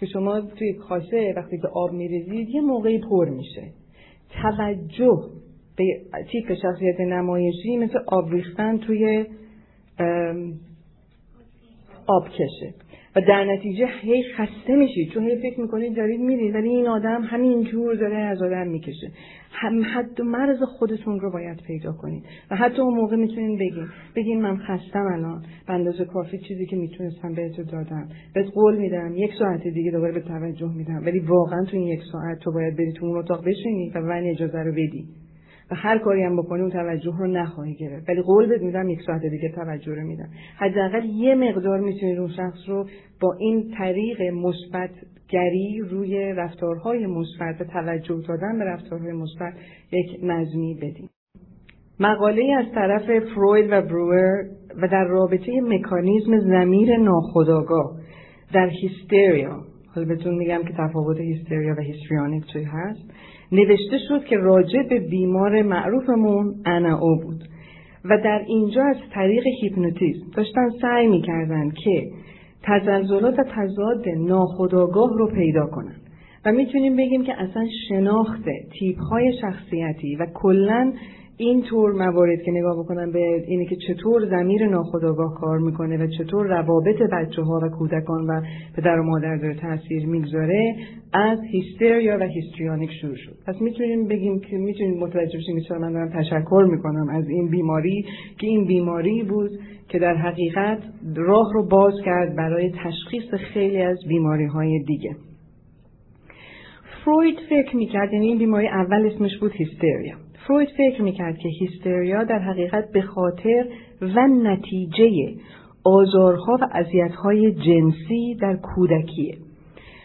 که شما توی کاسه وقتی که آب میریزید یه موقعی پر میشه. توجه به تیپ شخصیت نمایشی مثل آب ریختن توی آب کشه و در نتیجه هی خسته میشید چون هی فکر می‌کنید دارید میرید ولی این آدم همین جور داره از آدم می‌کشه. هم حد مرز خودتون رو باید پیدا کنید. و حتی اون موقع می‌تونید بگین بگین من خستم الان. به اندازه کافی چیزی که می‌تونستم بهت دادم. بهت قول میدم یک ساعت دیگه دوباره به توجه میدم. ولی واقعا تو این یک ساعت تو باید بری تو اون اتاق بشینی و من اجازه رو بدی. هر کاری هم بکنی اون توجه رو نخواهی گرفت. ولی قول بهت میدم یک ساعت دیگه توجه رو میدم. حداقل یه مقدار می‌تونید اون شخص رو با این طریق مثبت گری روی رفتارهای مثبت و توجه دادن به رفتارهای مثبت یک نظمی بدیم مقاله از طرف فروید و بروور و در رابطه مکانیزم زمیر ناخودآگاه در هیستریا حالا بهتون میگم که تفاوت هیستریا و هیستریانیک چی هست. نوشته شد که راجع به بیمار معروفمون او بود. و در اینجا از طریق هیپنوتیزم داشتن سعی می‌کردن که تزلزلات و تضاد ناخودآگاه رو پیدا کنن. و می‌تونیم بگیم که اصلا شناخت تیپ های شخصیتی و کلا این طور موارد که نگاه بکنم به اینه که چطور زمیر ناخودآگاه کار می‌کنه و چطور روابط بچه ها و کودکان و پدر و مادر داره تاثیر می‌گذاره از هیستریا و هیستریانیک شروع شد. پس می‌تونیم بگیم که می‌تونیم متوجه بشیم که من دارم تشکر می‌کنم از این بیماری که این بیماری بود که در حقیقت راه رو باز کرد برای تشخیص خیلی از بیماری های دیگه. فروید فکر می‌کرد یعنی این بیماری اول اسمش بود هیستریا. فروید فکر می‌کرد که هیستریا در حقیقت به خاطر و نتیجه آزارها و اذیتهای جنسی در کودکیه.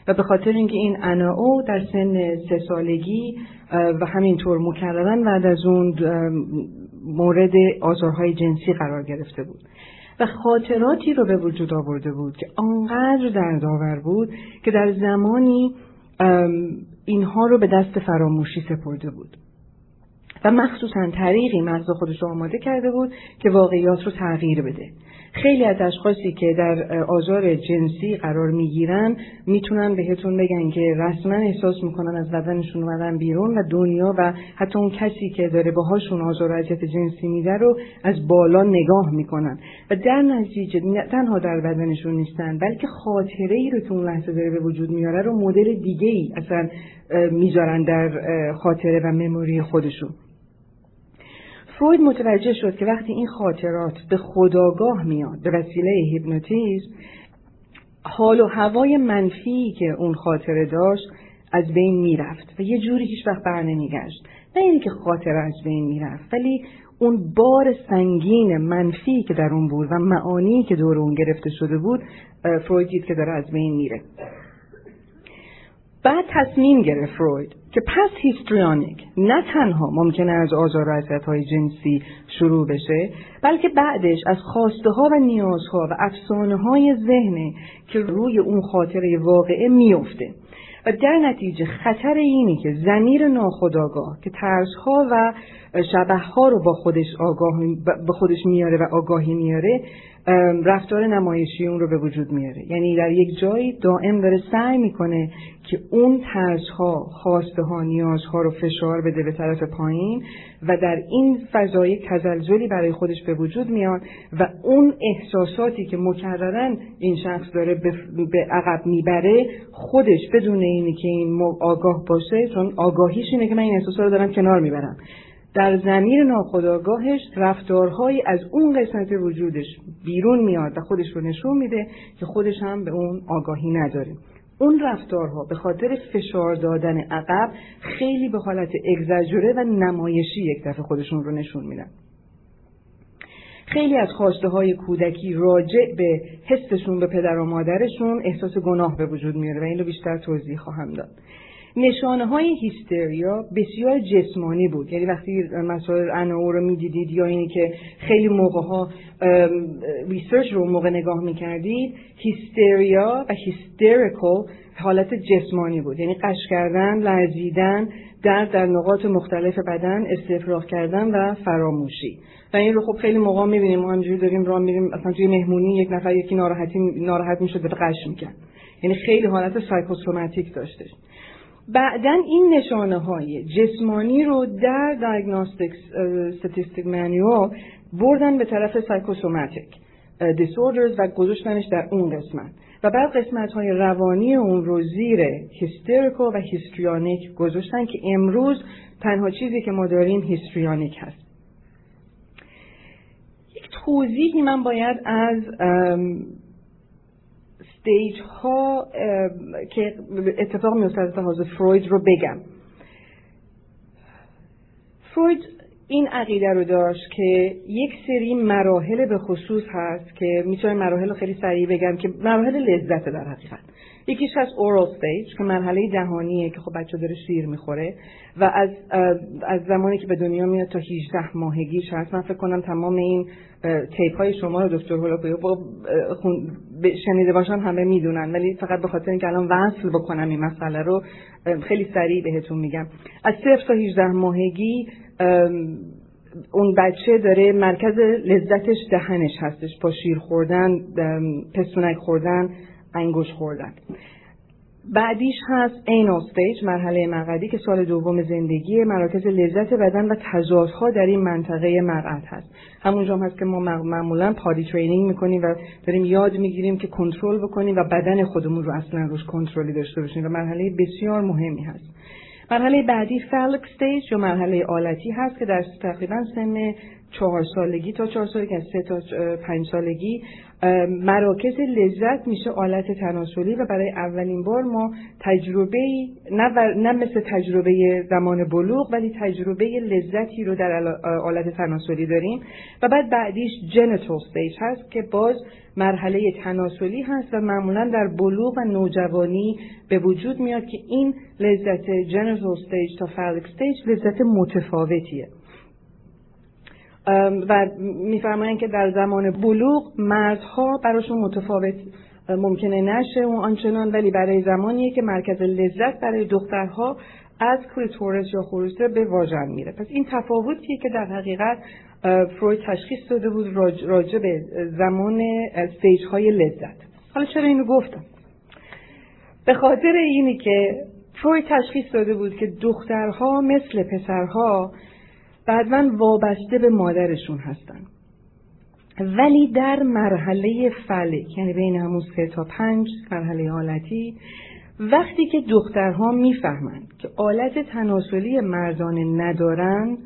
و به خاطر اینکه این اناو در سن سه سالگی و همینطور مکررن بعد از اون مورد آزارهای جنسی قرار گرفته بود. و خاطراتی رو به وجود آورده بود که آنقدر دردآور بود که در زمانی اینها رو به دست فراموشی سپرده بود. و مخصوصا طریقی مغز خودش رو آماده کرده بود که واقعیات رو تغییر بده. خیلی از اشخاصی که در آزار جنسی قرار می‌گیرن می‌تونن بهتون بگن که رسما احساس می‌کنن از بدنشون اومدن بیرون و دنیا و حتی اون کسی که داره باهاشون آزار و جنسی میده رو از بالا نگاه می‌کنن. و در نتیجه تنها در بدنشون نیستن بلکه خاطره ای رو که اون لحظه داره به وجود میاره رو مدل دیگه ای اصلا می‌ذارن در خاطره و مموری خودشون. فروید متوجه شد که وقتی این خاطرات به خداگاه میاد به وسیله هیپنوتیزم حال و هوای منفی که اون خاطره داشت از بین می‌رفت و یه جوری هیچ وقت بر نمیگشت. نه اینکه که خاطره از بین می‌رفت ولی اون بار سنگین منفی که در اون بود و معانی که دور اون گرفته شده بود فروید که داره از بین میره. بعد تصمیم گرفت فروید که پس هیستریانیک نه تنها ممکنه از آزار و های جنسی شروع بشه بلکه بعدش از خواسته ها و نیازها و افسانه های ذهنه که روی اون خاطره واقعه میفته و در نتیجه خطر اینی که زمیر ناخداگاه که ترسها و شبه ها رو با خودش آگاه به خودش میاره و آگاهی میاره رفتار نمایشی اون رو به وجود میاره. یعنی در یک جایی دائم داره سعی می‌کنه که اون ترس ها خواسته ها نیاز ها رو فشار بده به طرف پایین و در این فضای تزلزلی برای خودش به وجود میاد و اون احساساتی که مکررن این شخص داره به عقب می‌بره خودش بدون اینی که این آگاه باشه چون آگاهیش اینه که من این احساسات رو دارم کنار می‌برم. در زمین ناخداگاهش رفتارهایی از اون قسمت وجودش بیرون میاد و خودش رو نشون میده که خودش هم به اون آگاهی نداره. اون رفتارها به خاطر فشار دادن عقب خیلی به حالت اگزاجوره و نمایشی یک دفعه خودشون رو نشون میدن. خیلی از خواسته های کودکی راجع به حسشون به پدر و مادرشون احساس گناه به وجود میاره و این رو بیشتر توضیح خواهم داد. نشانه های hysteria بسیار جسمانی بود. یعنی وقتی مسائل Anna O رو می‌دیدید یا اینی که خیلی موقع ها research اون موقع نگاه می‌کردید hysteria و hysterical حالت جسمانی بود. یعنی غش کردن لرزیدن درد در نقاط مختلف بدن استفراغ کردن و فراموشی. و این رو خب خیلی موقع می‌بینیم ما همجوری داریم راه میریم اصلا توی مهمونی یک نفر یکی ناراحتی ناراحت می‌شد به غش می‌کرد. یعنی خیلی حالت psychosomatic داشته بعدا این نشانه های جسمانی رو در Diagnostic Statistic Manual بردن به طرف psychosomatic disorders و گذاشتنش در اون قسمت. و بعد قسمت های روانی اون رو زیر hysterical و histrionic گذاشتن که امروز تنها چیزی که ما داریم histrionic هست. یک توضیحی من باید از stage ها که اتفاق میفته از لحاظ فروید رو بگم. فروید این عقیده رو داشت که یک سری مراحل به خصوص هست که می‌تونم مراحل خیلی سریع بگم که مراحل لذت در حقیقت. یکیش هست اورال استیج که مرحله دهانیه که خب بچه داره شیر می‌خوره و از از زمانی که به دنیا میاد تا 18 ماهگیش هست. من فکر کنم تمام این تیپ های شما رو دکتر با شنیده باشن همه می‌دونن. ولی فقط به خاطر اینکه الان وصل بکنم این مسئله رو خیلی سریع بهتون میگم. از صفر تا 18 ماهگی اون بچه داره مرکز لذتش دهنش هستش. با شیر خوردن پستونک خوردن انگشت خوردن. بعدیش هست anal stage مرحله مقعدی که سال دوم زندگی مراکز لذت بدن و تضادها در این منطقه مقعد هست. همونجا هم هست که ما معمولا potty training می‌کنیم و داریم یاد می‌گیریم که کنترل بکنیم و بدن خودمون رو اصلا روش کنترلی داشته باشیم و مرحله بسیار مهمی هست. مرحله بعدی phallic stage یا مرحله آلتی هست که در تقریبا سن چهار سالگی تا چهار سالگی از سه تا پنج سالگی مراکز لذت میشه آلت تناسلی و برای اولین بار ما تجربه نه, نه مثل تجربه زمان بلوغ ولی تجربه لذتی رو در آلت تناسلی داریم. و بعد بعدیش genital stage هست که باز مرحله تناسلی هست و معمولا در بلوغ و نوجوانی به وجود میاد که این لذت genital stage تا phallic stage لذت متفاوتیه. و میفرمایند که در زمان بلوغ مردها براشون متفاوت ممکنه نشه و آنچنان ولی برای زمانیه که مرکز لذت برای دخترها از clitoris یا خروسه به واژن میره. پس این تفاوتیه که در حقیقت فروید تشخیص داده بود راجع به زمان استیج های لذت. حالا چرا اینو گفتم؟ به خاطر اینی که فروید تشخیص داده بود که دخترها مثل پسرها بعدا وابسته به مادرشون هستن. ولی در مرحله فلک یعنی بین همون سه تا پنج مرحله حالتی وقتی که دخترها می‌فهمند که آلت تناسلی مردانه ندارن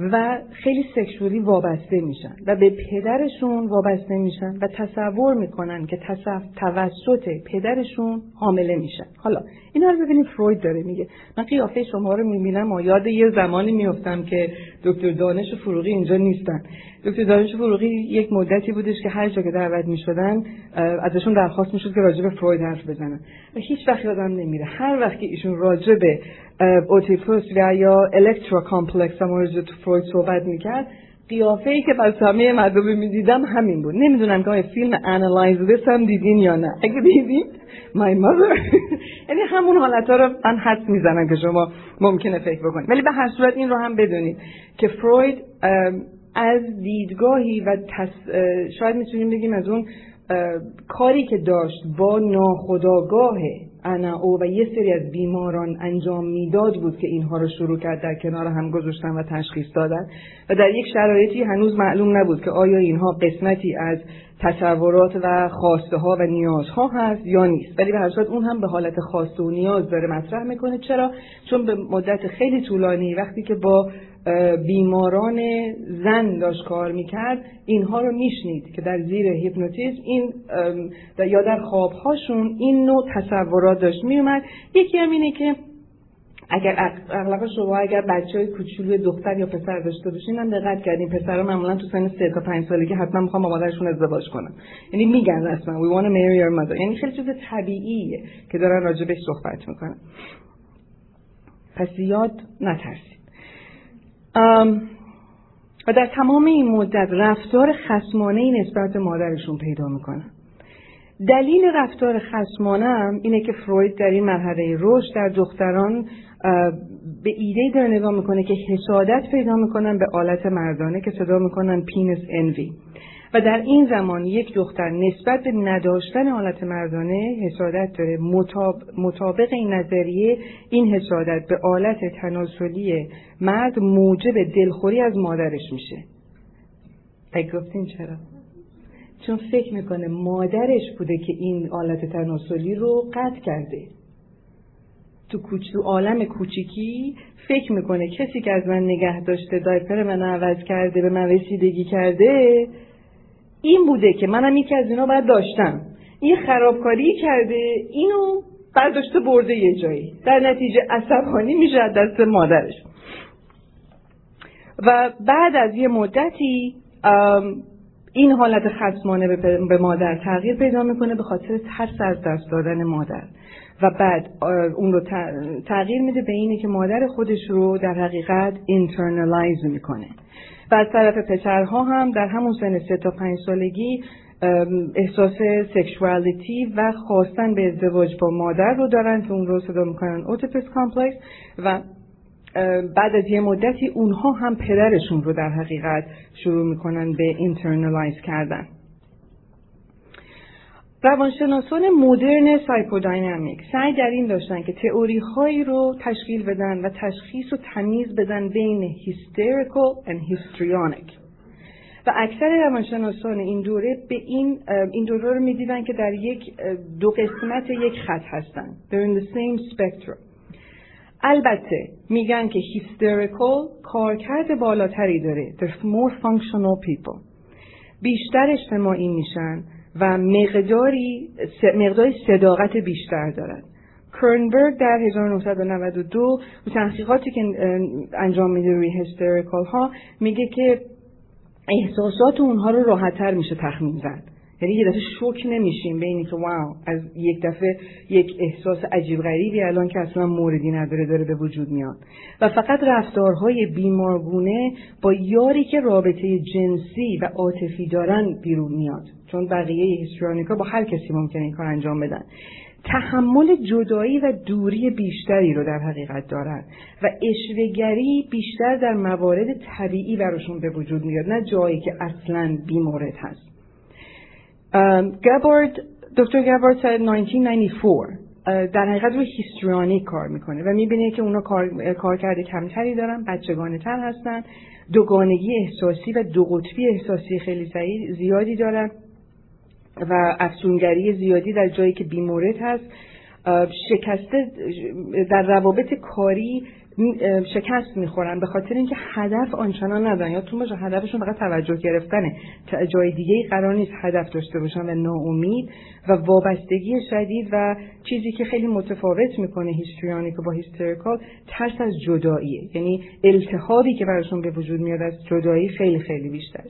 و خیلی سکشوری وابسته میشن و به پدرشون وابسته میشن و تصور می‌کنن که تصف توسط پدرشون حامله میشن. حالا اینا رو ببینید فروید داره میگه. من قیافه شما رو می‌بینم و یاد یه زمانی میفتم که دکتر دانش فروغی اینجا نیستن. دکتر دانش فروغی یک مدتی بودش که هر جا که دعوت می‌شدن ازشون درخواست می‌شد که راجع به فروید حرف بزنن. و هیچ وقت یادم نمیره. هر وقت که ایشون راجع به Oedipus یا Electra complex هم فروید صحبت می‌کرد قیافه ای که بر همه مردم می‌دیدم همین بود. نمی‌دونم که فیلم Analyze This هم دیدین یا نه. اگه دیدین my mother. یعنی همون حالت ها رو من حدس می‌زنم که شما ممکنه فکر بکنید. ولی به هر صورت این رو هم بدونید که فروید از دیدگاهی و شاید می‌تونیم بگیم از اون کاری که داشت با ناخودآگاه انا او و یه سری از بیماران انجام می‌داد بود که اینها رو شروع کرد در کنار هم گذاشتن و تشخیص دادن. و در یک شرایطی هنوز معلوم نبود که آیا اینها قسمتی از تصورات و خواسته ها و نیازها هست یا نیست. ولی به هر اون هم به حالت خواسته و نیاز داره مطرح می‌کنه. چرا؟ چون به مدت خیلی طولانی وقتی که با بیماران زن داشت کار می‌کرد اینها رو میشنید که در زیر هیپنوتیزم این یا در خوابهاشون این نوع تصورات داشت. میومد یکی هم اینه که اگر اغلب شما اگر بچه های کوچولو دختر یا پسر داشته باشین هم دقت کردین پسرها معمولا تو سن 3 تا 5 سالگی حتما می‌خوام با مادرشون ازدواج کنن. یعنی میگن رسما we want to marry our mother. یعنی خیلی چیز طبیعیه که دارن راجبش صحبت می‌کنن. پس زیاد نترسید. و در تمام این مدت رفتار خسمانه نسبت به مادرشون پیدا می‌کنن دلیل رفتار خسمانه هم اینه که فروید در این مرحله رشد در دختران به ایده داره نگاه می‌کنه که حسادت پیدا می‌کنن به آلت مردانه که صدا می‌کنن پینس انوی. و در این زمان یک دختر نسبت به نداشتن آلت مردانه حسادت داره. مطابق این نظریه این حسادت به آلت تناسلی مرد موجب دلخوری از مادرش میشه. گفتین چرا؟ چون فکر می‌کنه مادرش بوده که این آلت تناسلی رو قطع کرده. تو کوچ تو عالم کوچیکی فکر می‌کنه کسی که از من نگه داشته دایپر من عوض کرده به من رسیدگی کرده این بوده که منم یکی از اینا باید داشتم. این خرابکاری کرده اینو برداشته برده یه جایی. در نتیجه عصبانی میشه از دست مادرش. و بعد از یه مدتی این حالت خصمانه به مادر تغییر پیدا می‌کنه به خاطر ترس از دست دادن مادر. و بعد اون رو تغییر میده به اینه که مادر خودش رو در حقیقت internalize می‌کنه. و از طرف پسرها هم در همون سن سه تا پنج سالگی احساس sexuality و خواستن به ازدواج با مادر رو دارن که اون رو صدا می‌کنن Oedipus complex و بعد از یه مدتی اونها هم پدرشون رو در حقیقت شروع می‌کنن به internalize کردن. روانشناسان مدرن psychodynamic سعی در این داشتن که تئوری هایی رو تشکیل بدن و تشخیص و تمیز بدن بین hysterical و histrionic و اکثر روانشناسان این دوره به این این دوره رو می‌دیدن که در یک دو قسمت یک خط هستن. They're in the same spectrum. البته میگن که هیستریکال کارکرد بالاتری داره. They're more functional people. بیشتر اجتماعی میشن. و مقداری مقداری صداقت بیشتر دارد. کرنبرگ در 1992 تحقیقاتی که انجام میده روی هستریکال ها میگه که احساسات اونها رو راحتتر میشه تخمین زد. یعنی یه دفعه شوک نمیشیم به اینی که واو از یک دفعه یک احساس عجیب غریبی الان که اصلا موردی نداره داره به وجود میاد. و فقط رفتارهای بیمارگونه با یاری که رابطه جنسی و عاطفی دارن بیرون میاد. چون بقیه هیسترونیکا با هر کسی ممکنه این کار انجام بدن. تحمل جدایی و دوری بیشتری رو در حقیقت دارن و اشوهگری بیشتر در موارد طبیعی براشون به وجود میاد نه جایی که اصلا بیمورد هست. گابارد دکتر گابارد سال 1994 در حقیقت روی هیستریانی کار می‌کنه و می‌بینه که اونا کار, کار کرده کمتری دارن بچگانه تر هستن. دوگانگی احساسی و دو قطبی احساسی خیلی زیادی دارن و افسونگری زیادی در جایی که بیمورد هست. شکسته در روابط کاری شکست می‌خورن. به خاطر اینکه هدف آنچنان ندارن. یا تو باشه هدفشون فقط توجه گرفتنه. جای دیگه قرار نیست هدف داشته باشن و ناامید و وابستگی شدید و چیزی که خیلی متفاوت می‌کنه هیستریانی که با هیستریکال ترس از جداییه. یعنی التهابی که براشون به وجود میاد از جدایی خیلی خیلی بیشتر.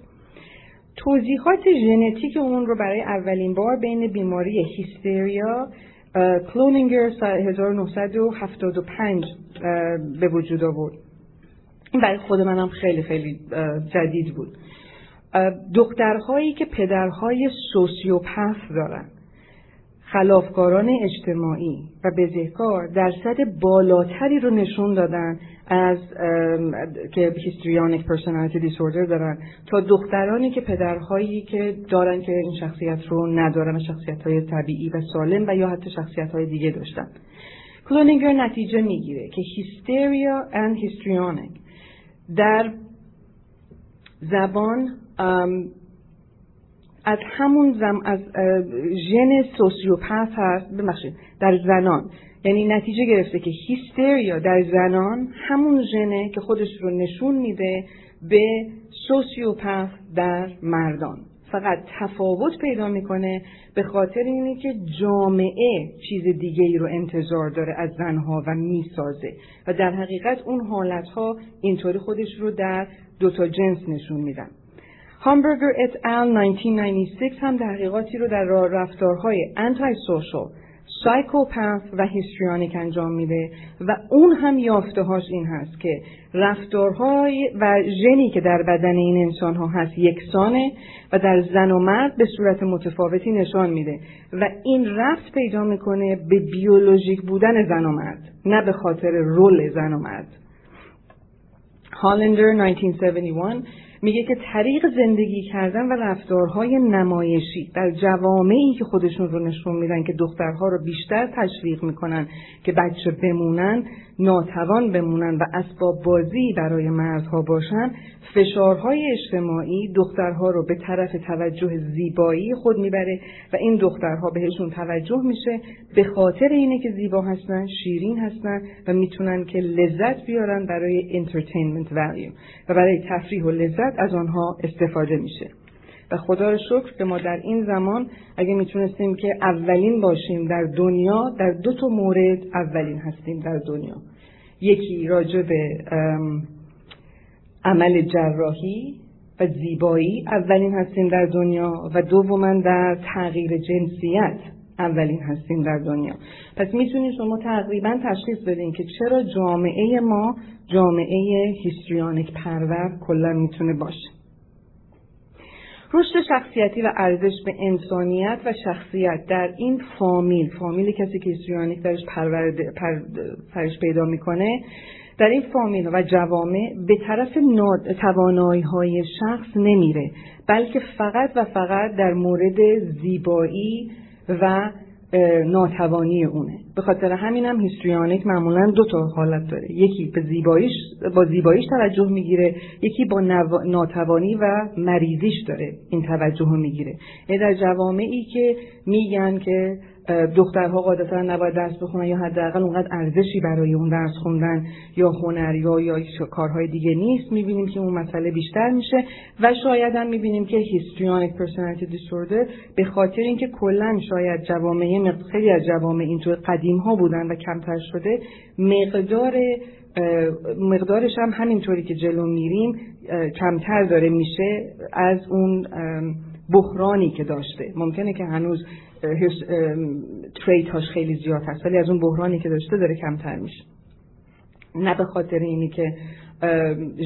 توضیحات ژنتیک اون رو برای اولین بار بین بیماری هیستریا کلونینگر 1975 به وجود آورد. این برای خود منم خیلی خیلی جدید بود. دخترهایی که پدرهای سوسیوپث دارن خلافکاران اجتماعی و بزهکار درصد بالاتری رو نشون دادن از که هیستریانیک پرسونالیتی دیسوردر دارن. تا دخترانی که پدرهایی که دارن که این شخصیت رو ندارن و شخصیت های طبیعی و سالم و یا حتی شخصیت های دیگه داشتن. کلونینگر نتیجه می‌گیره که هیستریا and هیستریانیک در زبان از همون زم از ژن سوسیوپث هست. ببخشید در زنان. یعنی نتیجه گرفته که هیستریا در زنان همون ژنه که خودش رو نشون میده به سوسیوپث در مردان. فقط تفاوت پیدا می‌کنه به خاطر اینه که جامعه چیز دیگه ای رو انتظار داره از زنها و می‌سازه و در حقیقت اون حالتها اینطوری خودش رو در دوتا جنس نشون میدن. هامبرگر ات ال 1996 هم تحقیقاتی رو در رفتارهای انتای سوشال سایکوپث و هیستریانیک انجام میده و اون هم یافته هاش این هست که رفتارهای و ژنی که در بدن این انسان ها هست یکسانه و در زن و مرد به صورت متفاوتی نشان میده و این رفت پیدا می‌کنه به بیولوژیک بودن زن و مرد نه به خاطر رول زن و مرد. هالندر 1971 میگه که طریق زندگی کردن و رفتارهای نمایشی در جوامعی که خودشون رو نشون میدن که دخترها رو بیشتر تشویق می‌کنن که بچه بمونن ناتوان بمونن و اسباب بازی برای مردها باشن فشارهای اجتماعی دخترها رو به طرف توجه زیبایی خود می‌بره و این دخترها بهشون توجه میشه به خاطر اینه که زیبا هستن شیرین هستن و می‌تونن که لذت بیارن برای entertainment value و برای تفریح و لذت از آنها استفاده میشه. و خدا رو شکر که ما در این زمان اگه می‌تونستیم که اولین باشیم در دنیا در دو تا مورد اولین هستیم در دنیا. یکی راجع به عمل جراحی و زیبایی اولین هستیم در دنیا و دوما در تغییر جنسیت اولین هستیم در دنیا. پس می‌تونید شما تقریبا تشخیص بدین که چرا جامعه ما جامعه هیستریانیک پرور کلا می‌تونه باشه. رشد شخصیتی و ارزش به انسانیت و شخصیت در این فامیل فامیل کسی که هیستریانیک درش پرش پیدا می‌کنه در این فامیل و جوامع به طرف توانایی های شخص نمیره بلکه فقط و فقط در مورد زیبایی و ناتوانی اونه. به خاطر همین هم هیستریانیک معمولا دو تا حالت داره. یکی به زیباییش با زیباییش توجه می‌گیره یکی با ناتوانی و مریضیش داره این توجه می‌گیره. یعنی در جوامعی که میگن که دخترها قاعدتا نباید درس بخونن یا حداقل اونقدر ارزشی برای اون درس خوندن یا هنر یا یا کارهای دیگه نیست. می‌بینیم که اون مسئله بیشتر میشه و شاید هم می‌بینیم که histrionic personality disorder به خاطر اینکه کلا شاید جوامع خیلی از جوامع اینطور قدیم ها بودن و کمتر شده مقدار مقدارش هم همینطوری که جلو میریم کمتر داره میشه از اون بحرانی که داشته. ممکنه که هنوز تریت هاش خیلی زیاد هست ولی از اون بحرانی که داشته داره کمتر میشه. نه به خاطر اینی که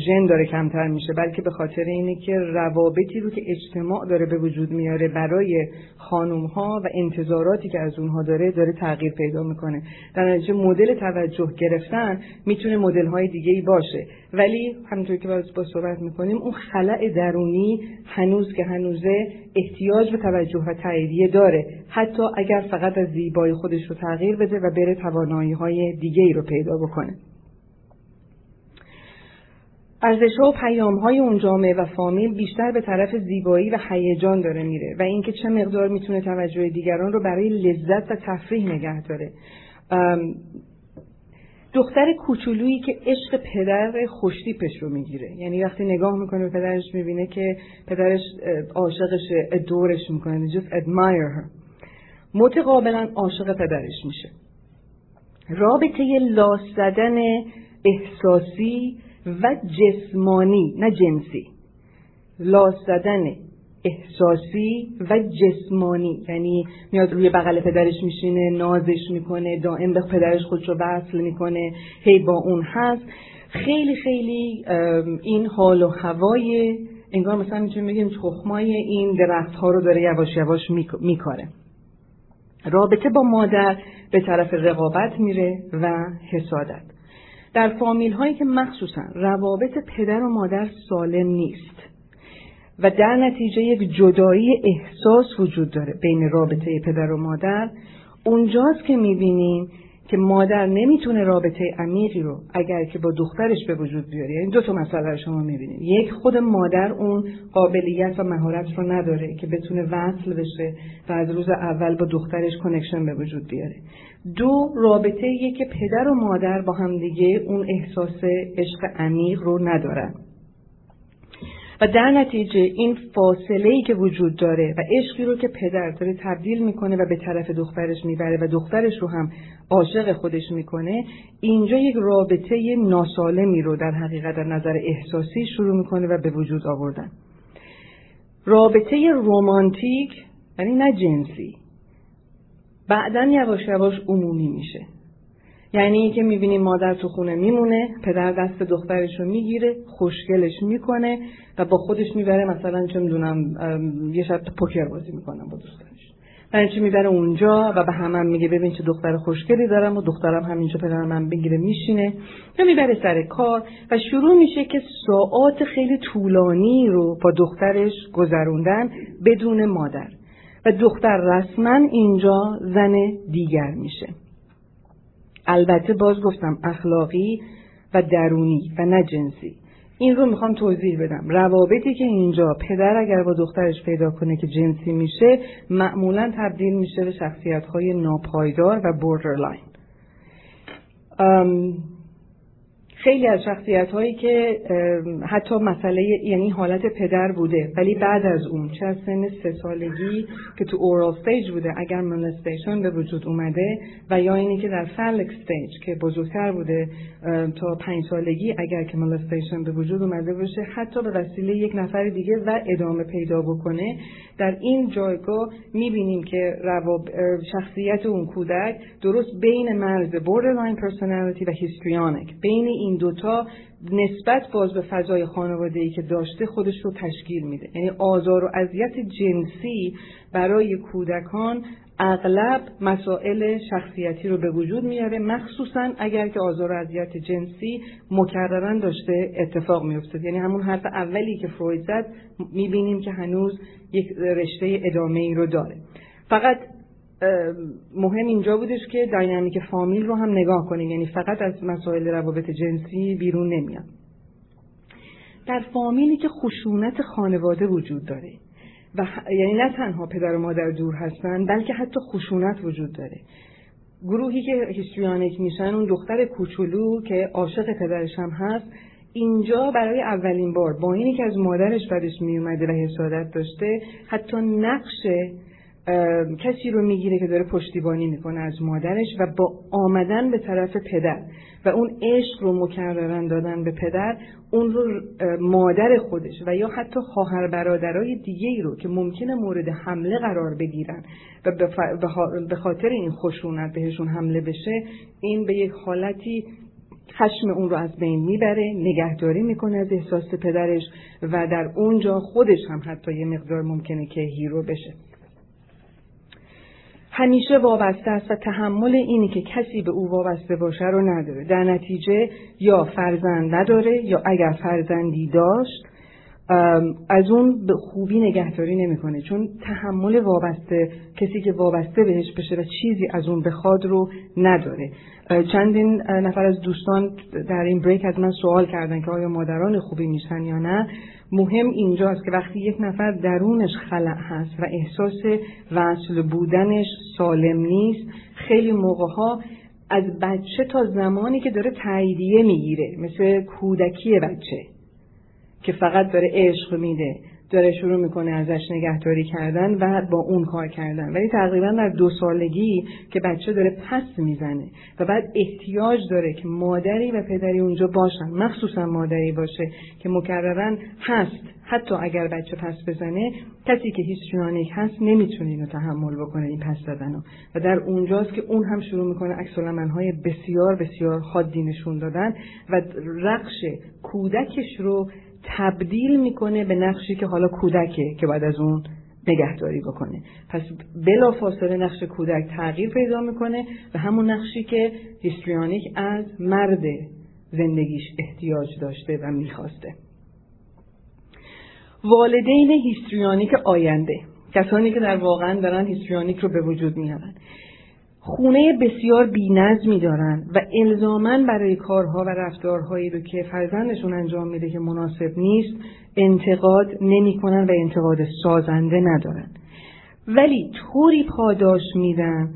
ژن داره کمتر میشه بلکه به خاطر اینه که روابطی رو که اجتماع داره به وجود میاره برای خانوم ها و انتظاراتی که از اونها داره داره تغییر پیدا می‌کنه. در نتیجه مدل توجه گرفتن می‌تونه مدل های دیگه ای باشه. ولی همونطور که با صحبت می‌کنیم اون خلع درونی هنوز که هنوزه احتیاج به توجه و تاییدیه داره. حتی اگر فقط از زیبایی خودش رو تغییر بده و بره توانایی های دیگه ای رو پیدا بکنه. ارزش و پیام های اون جامعه و فامیل بیشتر به طرف زیبایی و هیجان داره میره و اینکه چه مقدار می‌تونه توجه دیگران رو برای لذت و تفریح نگه داره. دختر کوچولویی که عشق پدر خوشتیپش رو می‌گیره. یعنی وقتی نگاه می‌کنه پدرش می‌بینه که پدرش عاشقش ادورش می‌کنه. Just admire her. متقابلا عاشق پدرش میشه. رابطه لاس زدن احساسی و جسمانی نه جنسی. لاس زدن احساسی و جسمانی. یعنی میاد روی بغل پدرش میشینه نازش می‌کنه دائم به پدرش خودش رو وصل می‌کنه. هی با اون هست. خیلی خیلی این حال و هوای انگار مثلا می‌تونیم بگیم تخمای این درخت ها رو داره یواش یواش میکاره. رابطه با مادر به طرف رقابت میره و حسادت. در فامیل هایی که مخصوصا روابط پدر و مادر سالم نیست. و در نتیجه یک جدایی احساس وجود داره بین رابطه پدر و مادر. اونجاست که می‌بینیم که مادر نمی‌تونه رابطه عمیقی رو اگر که با دخترش به وجود بیاره. یعنی دو تا مسئله رو شما می‌بینید. یک خود مادر اون قابلیت و مهارت رو نداره که بتونه وصل بشه و از روز اول با دخترش کنکشن به وجود بیاره. دو رابطه که پدر و مادر با همدیگه اون احساس عشق عمیق رو ندارن. و در نتیجه این فاصله ای که وجود داره و عشقی رو که پدر داره تبدیل می‌کنه و به طرف دخترش می‌بره و دخترش رو هم عاشق خودش می‌کنه اینجا یک رابطه ناسالمی رو در حقیقت در نظر احساسی شروع می‌کنه و به وجود آوردن. رابطه رومانتیک یعنی نه جنسی بعدا یواش یواش عمومی میشه. یعنی اینکه می‌بینیم مادر تو خونه میمونه پدر دست دخترش رو می‌گیره خوشگلش می‌کنه و با خودش می‌بره مثلا چه می‌دونم یه شب پوکر بازی می‌کنم با و چی می‌بره اونجا و به همم هم میگه ببین چه دختر خوشگلی دارم و دخترم همینجا پدرم من بگیره میشینه. یا می‌بره سر کار و شروع میشه که ساعات خیلی طولانی رو با دخترش گذروندن بدون مادر. و دختر رسما اینجا زن دیگر میشه. البته باز گفتم اخلاقی و درونی و نه جنسی. این رو می‌خوام توضیح بدم. روابطی که اینجا پدر اگر با دخترش پیدا کنه که جنسی میشه معمولا تبدیل میشه به شخصیت های ناپایدار و borderline خیلی از شخصیت هایی که حتی مسئله یعنی حالت پدر بوده ولی بعد از اون چه از سن سه سالگی که تو oral stage بوده اگر molestation به وجود اومده و یا اینی که در phallic stage که بزرگتر بوده تا پنج سالگی اگر که molestation به وجود اومده باشه حتی به وسیله یک نفر دیگه و ادامه پیدا بکنه در این جایگاه می‌بینیم که شخصیت اون کودک درست بین مرز borderline personality و histrionic بین این دوتا نسبت باز به فضای خانواده ای که داشته خودش رو تشکیل میده. یعنی آزار و اذیت جنسی برای کودکان اغلب مسائل شخصیتی رو به وجود میاره مخصوصا اگر که آزار و اذیت جنسی مکررا داشته اتفاق میفته یعنی همون حرف اولی که فروید زد می‌بینیم که هنوز یک رشته ادامه ای رو داره. فقط مهم اینجا بودش که داینامیک فامیل رو هم نگاه کنیم. یعنی فقط از مسائل روابط جنسی بیرون نمیاد. در فامیلی که خشونت خانواده وجود داره و یعنی نه تنها پدر و مادر دور هستن بلکه حتی خشونت وجود داره. گروهی که هیستریانیک میشن اون دختر کوچولو که عاشق پدرش هم هست اینجا برای اولین بار با اینی که از مادرش بدش میومده و حسادت داشته حتی نقش کسی رو می‌گیره که داره پشتیبانی می‌کنه از مادرش و با آمدن به طرف پدر و اون عشق رو مکررن دادن به پدر اون رو مادر خودش و یا حتی خواهر برادرای دیگه ای رو که ممکنه مورد حمله قرار بگیرن و به خاطر این خشونت بهشون حمله بشه این به یک حالتی خشم اون رو از بین می‌بره نگهداری می‌کنه از احساس پدرش و در اونجا خودش هم حتی یه مقدار ممکنه که هیرو بشه. همیشه وابسته است و تحمل اینی که کسی به او وابسته باشه رو نداره. در نتیجه یا فرزند نداره یا اگر فرزندی داشت از اون به خوبی نگهداری نمی‌کنه. چون تحمل وابسته کسی که وابسته بهش بشه و چیزی از اون بخواد رو نداره. چندین نفر از دوستان در این بریک از من سوال کردن که آیا مادران خوبی میشن یا نه. مهم اینجاست که وقتی یک نفر درونش خلع هست و احساس وصل بودنش سالم نیست خیلی موقع ها از بچه تا زمانی که داره تاییدیه می‌گیره. مثل کودکی بچه. که فقط داره عشق میده داره شروع می‌کنه ازش نگهداری کردن و با اون کار کردن. ولی تقریبا در دو سالگی که بچه داره پس می‌زنه و بعد احتیاج داره که مادری و پدری اونجا باشن مخصوصا مادری باشه که مکررا هست. حتی اگر بچه پس بزنه کسی که هیستریانیک هست نمی‌تونه اینو تحمل بکنه این پس زدنو. و در اونجاست که اون هم شروع می‌کنه عکس های بسیار بسیار حادی نشون دادن و رقش کودکش رو تبدیل می‌کنه به نقشی که حالا کودکه که بعد از اون نگهداری بکنه. پس بلا فاصله نقش کودک تغییر پیدا می‌کنه و همون نقشی که هیستریانیک از مرد زندگیش احتیاج داشته و می‌خواسته. والدین هیستریانیک آینده کسانی که در واقعا دارن هیستریانیک رو به وجود میارن خونه بسیار بینظمی دارن و الزامن برای کارها و رفتارهایی رو که فرزندشون انجام میده که مناسب نیست انتقاد نمی‌کنن و انتقاد سازنده ندارن. ولی طوری پاداش میدن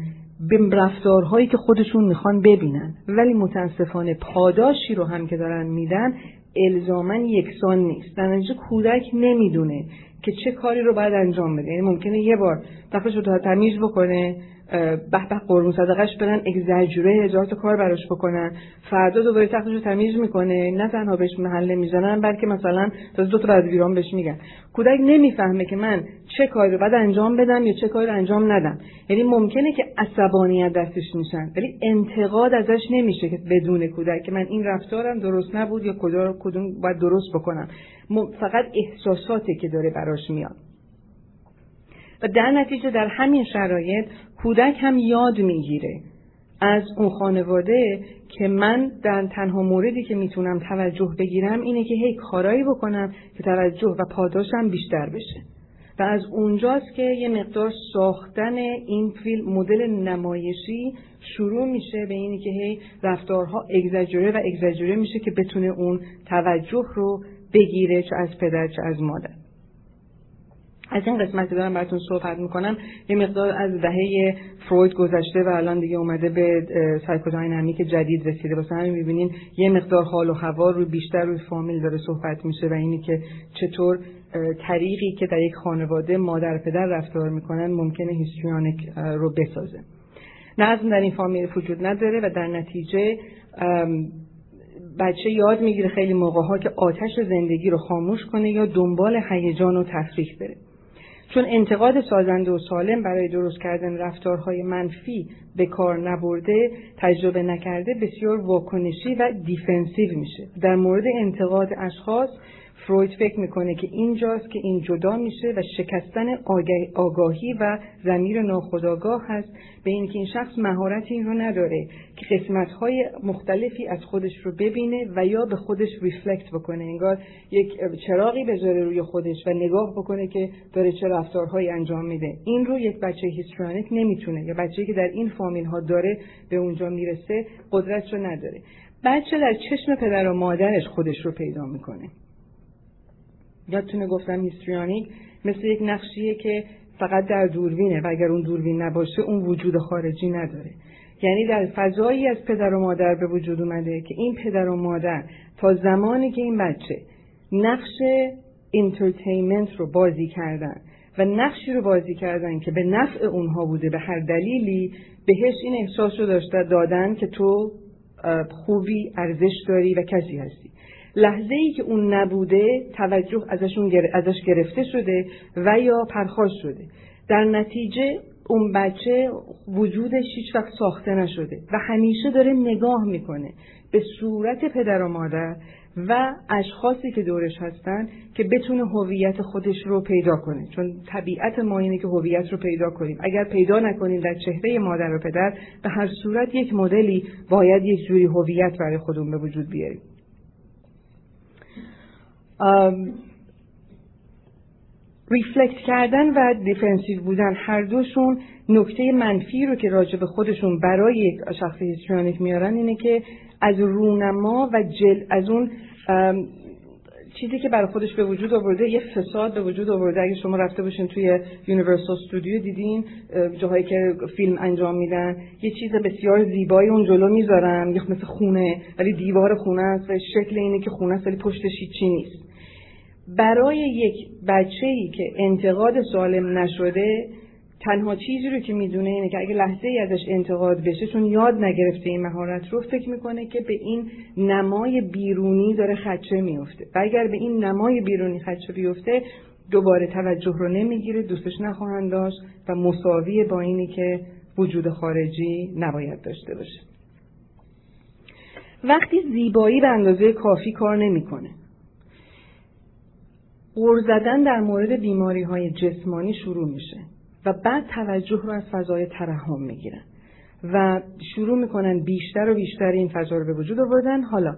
به رفتارهایی که خودشون می‌خوان ببینن. ولی متاسفانه پاداشی رو هم که دارن میدن الزامن یکسان نیست. در نتیجه کودک نمی‌دونه که چه کاری رو باید انجام بده. یعنی ممکنه یه بار دفعش رو تمیز بکنه به به قربون صدقش برن اگزاجوره هزار تا کار براش بکنن. فردا دوباره تختش رو تمیز می‌کنه. نه تنها بهش محله می‌زنن بلکه مثلا تا دو تا ویران بهش میگن. کودک نمی‌فهمه که من چه کاری رو باید انجام بدم یا چه کاری رو انجام ندم. یعنی ممکنه که عصبانیت دستش میشن ولی انتقاد ازش نمیشه که بدون کودک که من این رفتارم درست نبود یا کجا کدوم باید درست بکنم. فقط احساساتی که داره براش میاد. و در نتیجه در همین شرایط کودک هم یاد می‌گیره. از اون خانواده که من در تنها موردی که می‌تونم توجه بگیرم اینه که هی کارایی بکنم که توجه و پاداشم بیشتر بشه. و از اونجاست که یه مقدار ساختن این فیلم مدل نمایشی شروع میشه به اینی که هی رفتارها اگزاجوره و اگزاجوره میشه که بتونه اون توجه رو بگیره چه از پدر چه از مادر. از این قسمتی دارم براتون صحبت می‌کنم. یه مقدار از دهه فروید گذشته و الان دیگه اومده به سایکوداینامیک جدید رسیده. واسه همین می‌بینین یه مقدار حال و هوا رو بیشتر روی فامیل داره صحبت میشه و اینی که چطور طریقی که در یک خانواده مادر پدر رفتار می‌کنن ممکنه هیستریانیک رو بسازه. نظم در این فامیل وجود نداره و در نتیجه بچه یاد می‌گیره خیلی موقع ها که آتش زندگی رو خاموش کنه یا دنبال هیجان و تفریح بره. چون انتقاد سازنده و سالم برای درست کردن رفتارهای منفی به کار نبرده تجربه نکرده بسیار واکنشی و دیفنسیو میشه. در مورد انتقاد اشخاص فروید فکر می‌کنه که اینجاست که این جدا میشه و شکستن آگاهی و زمیر ناخودآگاه هست. به اینکه این شخص مهارت این رو نداره که قسمت های مختلفی از خودش رو ببینه و یا به خودش ریفلکت بکنه. انگار یک چراغی بذاره روی خودش و نگاه بکنه که داره چه رفتارهایی انجام میده. این رو یک بچه هیسترانیک نمی‌تونه. یا بچه‌ای که در این فامیل ها داره به اونجا می‌رسه قدرت رو نداره. بچه در چشم پدر و مادرش خودش رو پیدا می‌کنه. یادتونه گفتم هیستریانیک مثل یک نقشیه که فقط در دوربینه و اگر اون دوربین نباشه اون وجود خارجی نداره. یعنی در فضایی از پدر و مادر به وجود اومده که این پدر و مادر تا زمانی که این بچه نقش انترتینمنت رو بازی کردن و نقشی رو بازی کردن که به نفع اونها بوده به هر دلیلی بهش این احساس رو داشته دادن که تو خوبی ارزش داری و کسی هستی. لحظه ای که اون نبوده توجه ازشون ازش گرفته شده و یا پرخاش شده. در نتیجه اون بچه وجودش هیچ وقت ساخته نشده و همیشه داره نگاه می‌کنه به صورت پدر و مادر و اشخاصی که دورش هستن که بتونه هویت خودش رو پیدا کنه. چون طبیعت ما اینه که هویت رو پیدا کنیم. اگر پیدا نکنیم در چهره مادر و پدر به هر صورت یک مدلی باید یک جوری هویت برای خودمون به وجود بیاریم. reflect کردن و defensive بودن هر دوشون نکته منفی رو که راجع به خودشون برای یک شخص histrionic میارن اینه که از رونما و جل از اون چیزی که برای خودش به وجود آورده یه facade به وجود آورده. اگه شما رفته باشین توی Universal Studio دیدین جاهایی که فیلم انجام میدن یه چیز بسیار زیبایی اون جلو می‌ذارن. یه مثل خونه ولی دیوار خونه است و شکل اینه که خونه است ولی پشتش هیچی نیست. برای یک بچه ای که انتقاد سالم نشده تنها چیزی رو که می‌دونه اینه که اگه لحظه ای ازش انتقاد بشه چون یاد نگرفته این مهارت رو فکر می‌کنه که به این نمای بیرونی داره خدشه میفته و اگر به این نمای بیرونی خدشه بیفته دوباره توجه رو نمی‌گیره دوستش نخواهند داشت و مساوی با اینی که وجود خارجی نباید داشته باشه. وقتی زیبایی به اندازه کافی کار نمی‌کنه. غور زدن در مورد بیماری های جسمانی شروع میشه و بعد توجه رو از فضای ترحم می‌گیرن و شروع می‌کنن بیشتر و بیشتر این فضا رو به وجود آوردن. حالا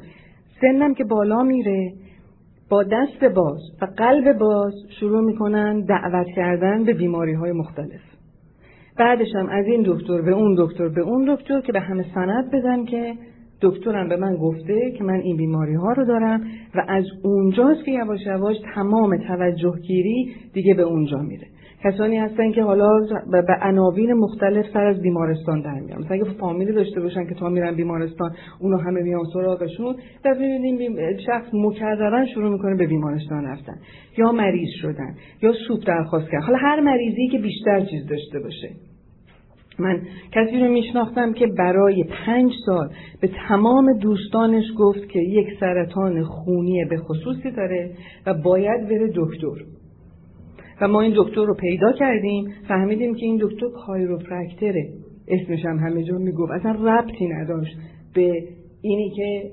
سنم که بالا میره با دست باز و قلب باز شروع می‌کنن دعوت کردن به بیماری های مختلف. بعدش هم از این دکتر به اون دکتر به اون دکتر که به همه سند بدن که دکترم به من گفته که من این بیماری ها رو دارم و از اونجاست که یواش یواش تمام توجه گیری دیگه به اونجا میره. کسانی هستن که حالا به عناوین مختلف سر از بیمارستان در میان. مثلا اگه فامیلی داشته باشن که تا میرن بیمارستان اونو همه میان سراغشون و ببینیم شخص مکررن شروع می‌کنه به بیمارستان رفتن. یا مریض شدن یا سوپ درخواست کرد حالا هر مریضی که بیشتر چیز داشته باشه. من کسی رو میشناختم که برای پنج سال به تمام دوستانش گفت که یک سرطان خونی به خصوصی داره و باید بره دکتر. و ما این دکتر رو پیدا کردیم فهمیدیم که این دکتر کایروپرکتره. اسمش هم همه جا می‌گفت. اصلا ربطی نداشت به اینی که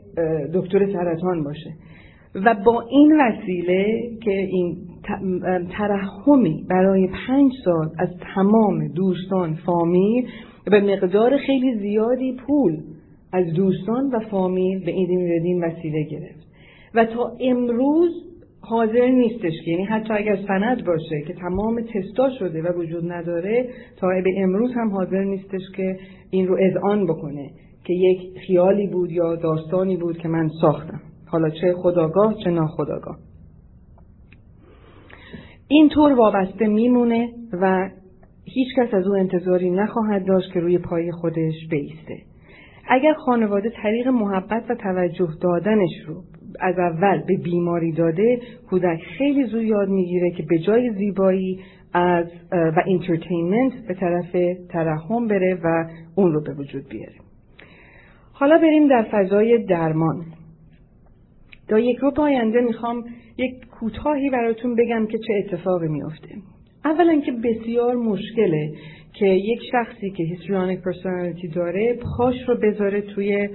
دکتر سرطان باشه. و با این وسیله که این ترحمی برای پنج سال از تمام دوستان فامیل به مقدار خیلی زیادی پول از دوستان و فامیل به این وسیله گرفت. و تا امروز حاضر نیستش که یعنی حتی اگر سند باشه که تمام تستا شده و وجود نداره تا به امروز هم حاضر نیستش که این رو اذعان بکنه که یک خیالی بود یا داستانی بود که من ساختم. حالا چه خداگاه چه ناخداگاه. اینطور وابسته میمونه و هیچ کس از او انتظاری نخواهد داشت که روی پای خودش بیسته. اگر خانواده طریق محبت و توجه دادنش رو از اول به بیماری داده کودک خیلی زود یاد می‌گیره که به جای زیبایی از و انترتینمنت به طرف ترحم بره و اون رو به وجود بیاره. حالا بریم در فضای درمان. تا یک رو آینده می‌خوام یک کوتاهی براتون بگم که چه اتفاقی میافته. اولا که بسیار مشکله که یک شخصی که histrionic personality داره پاش رو بذاره توی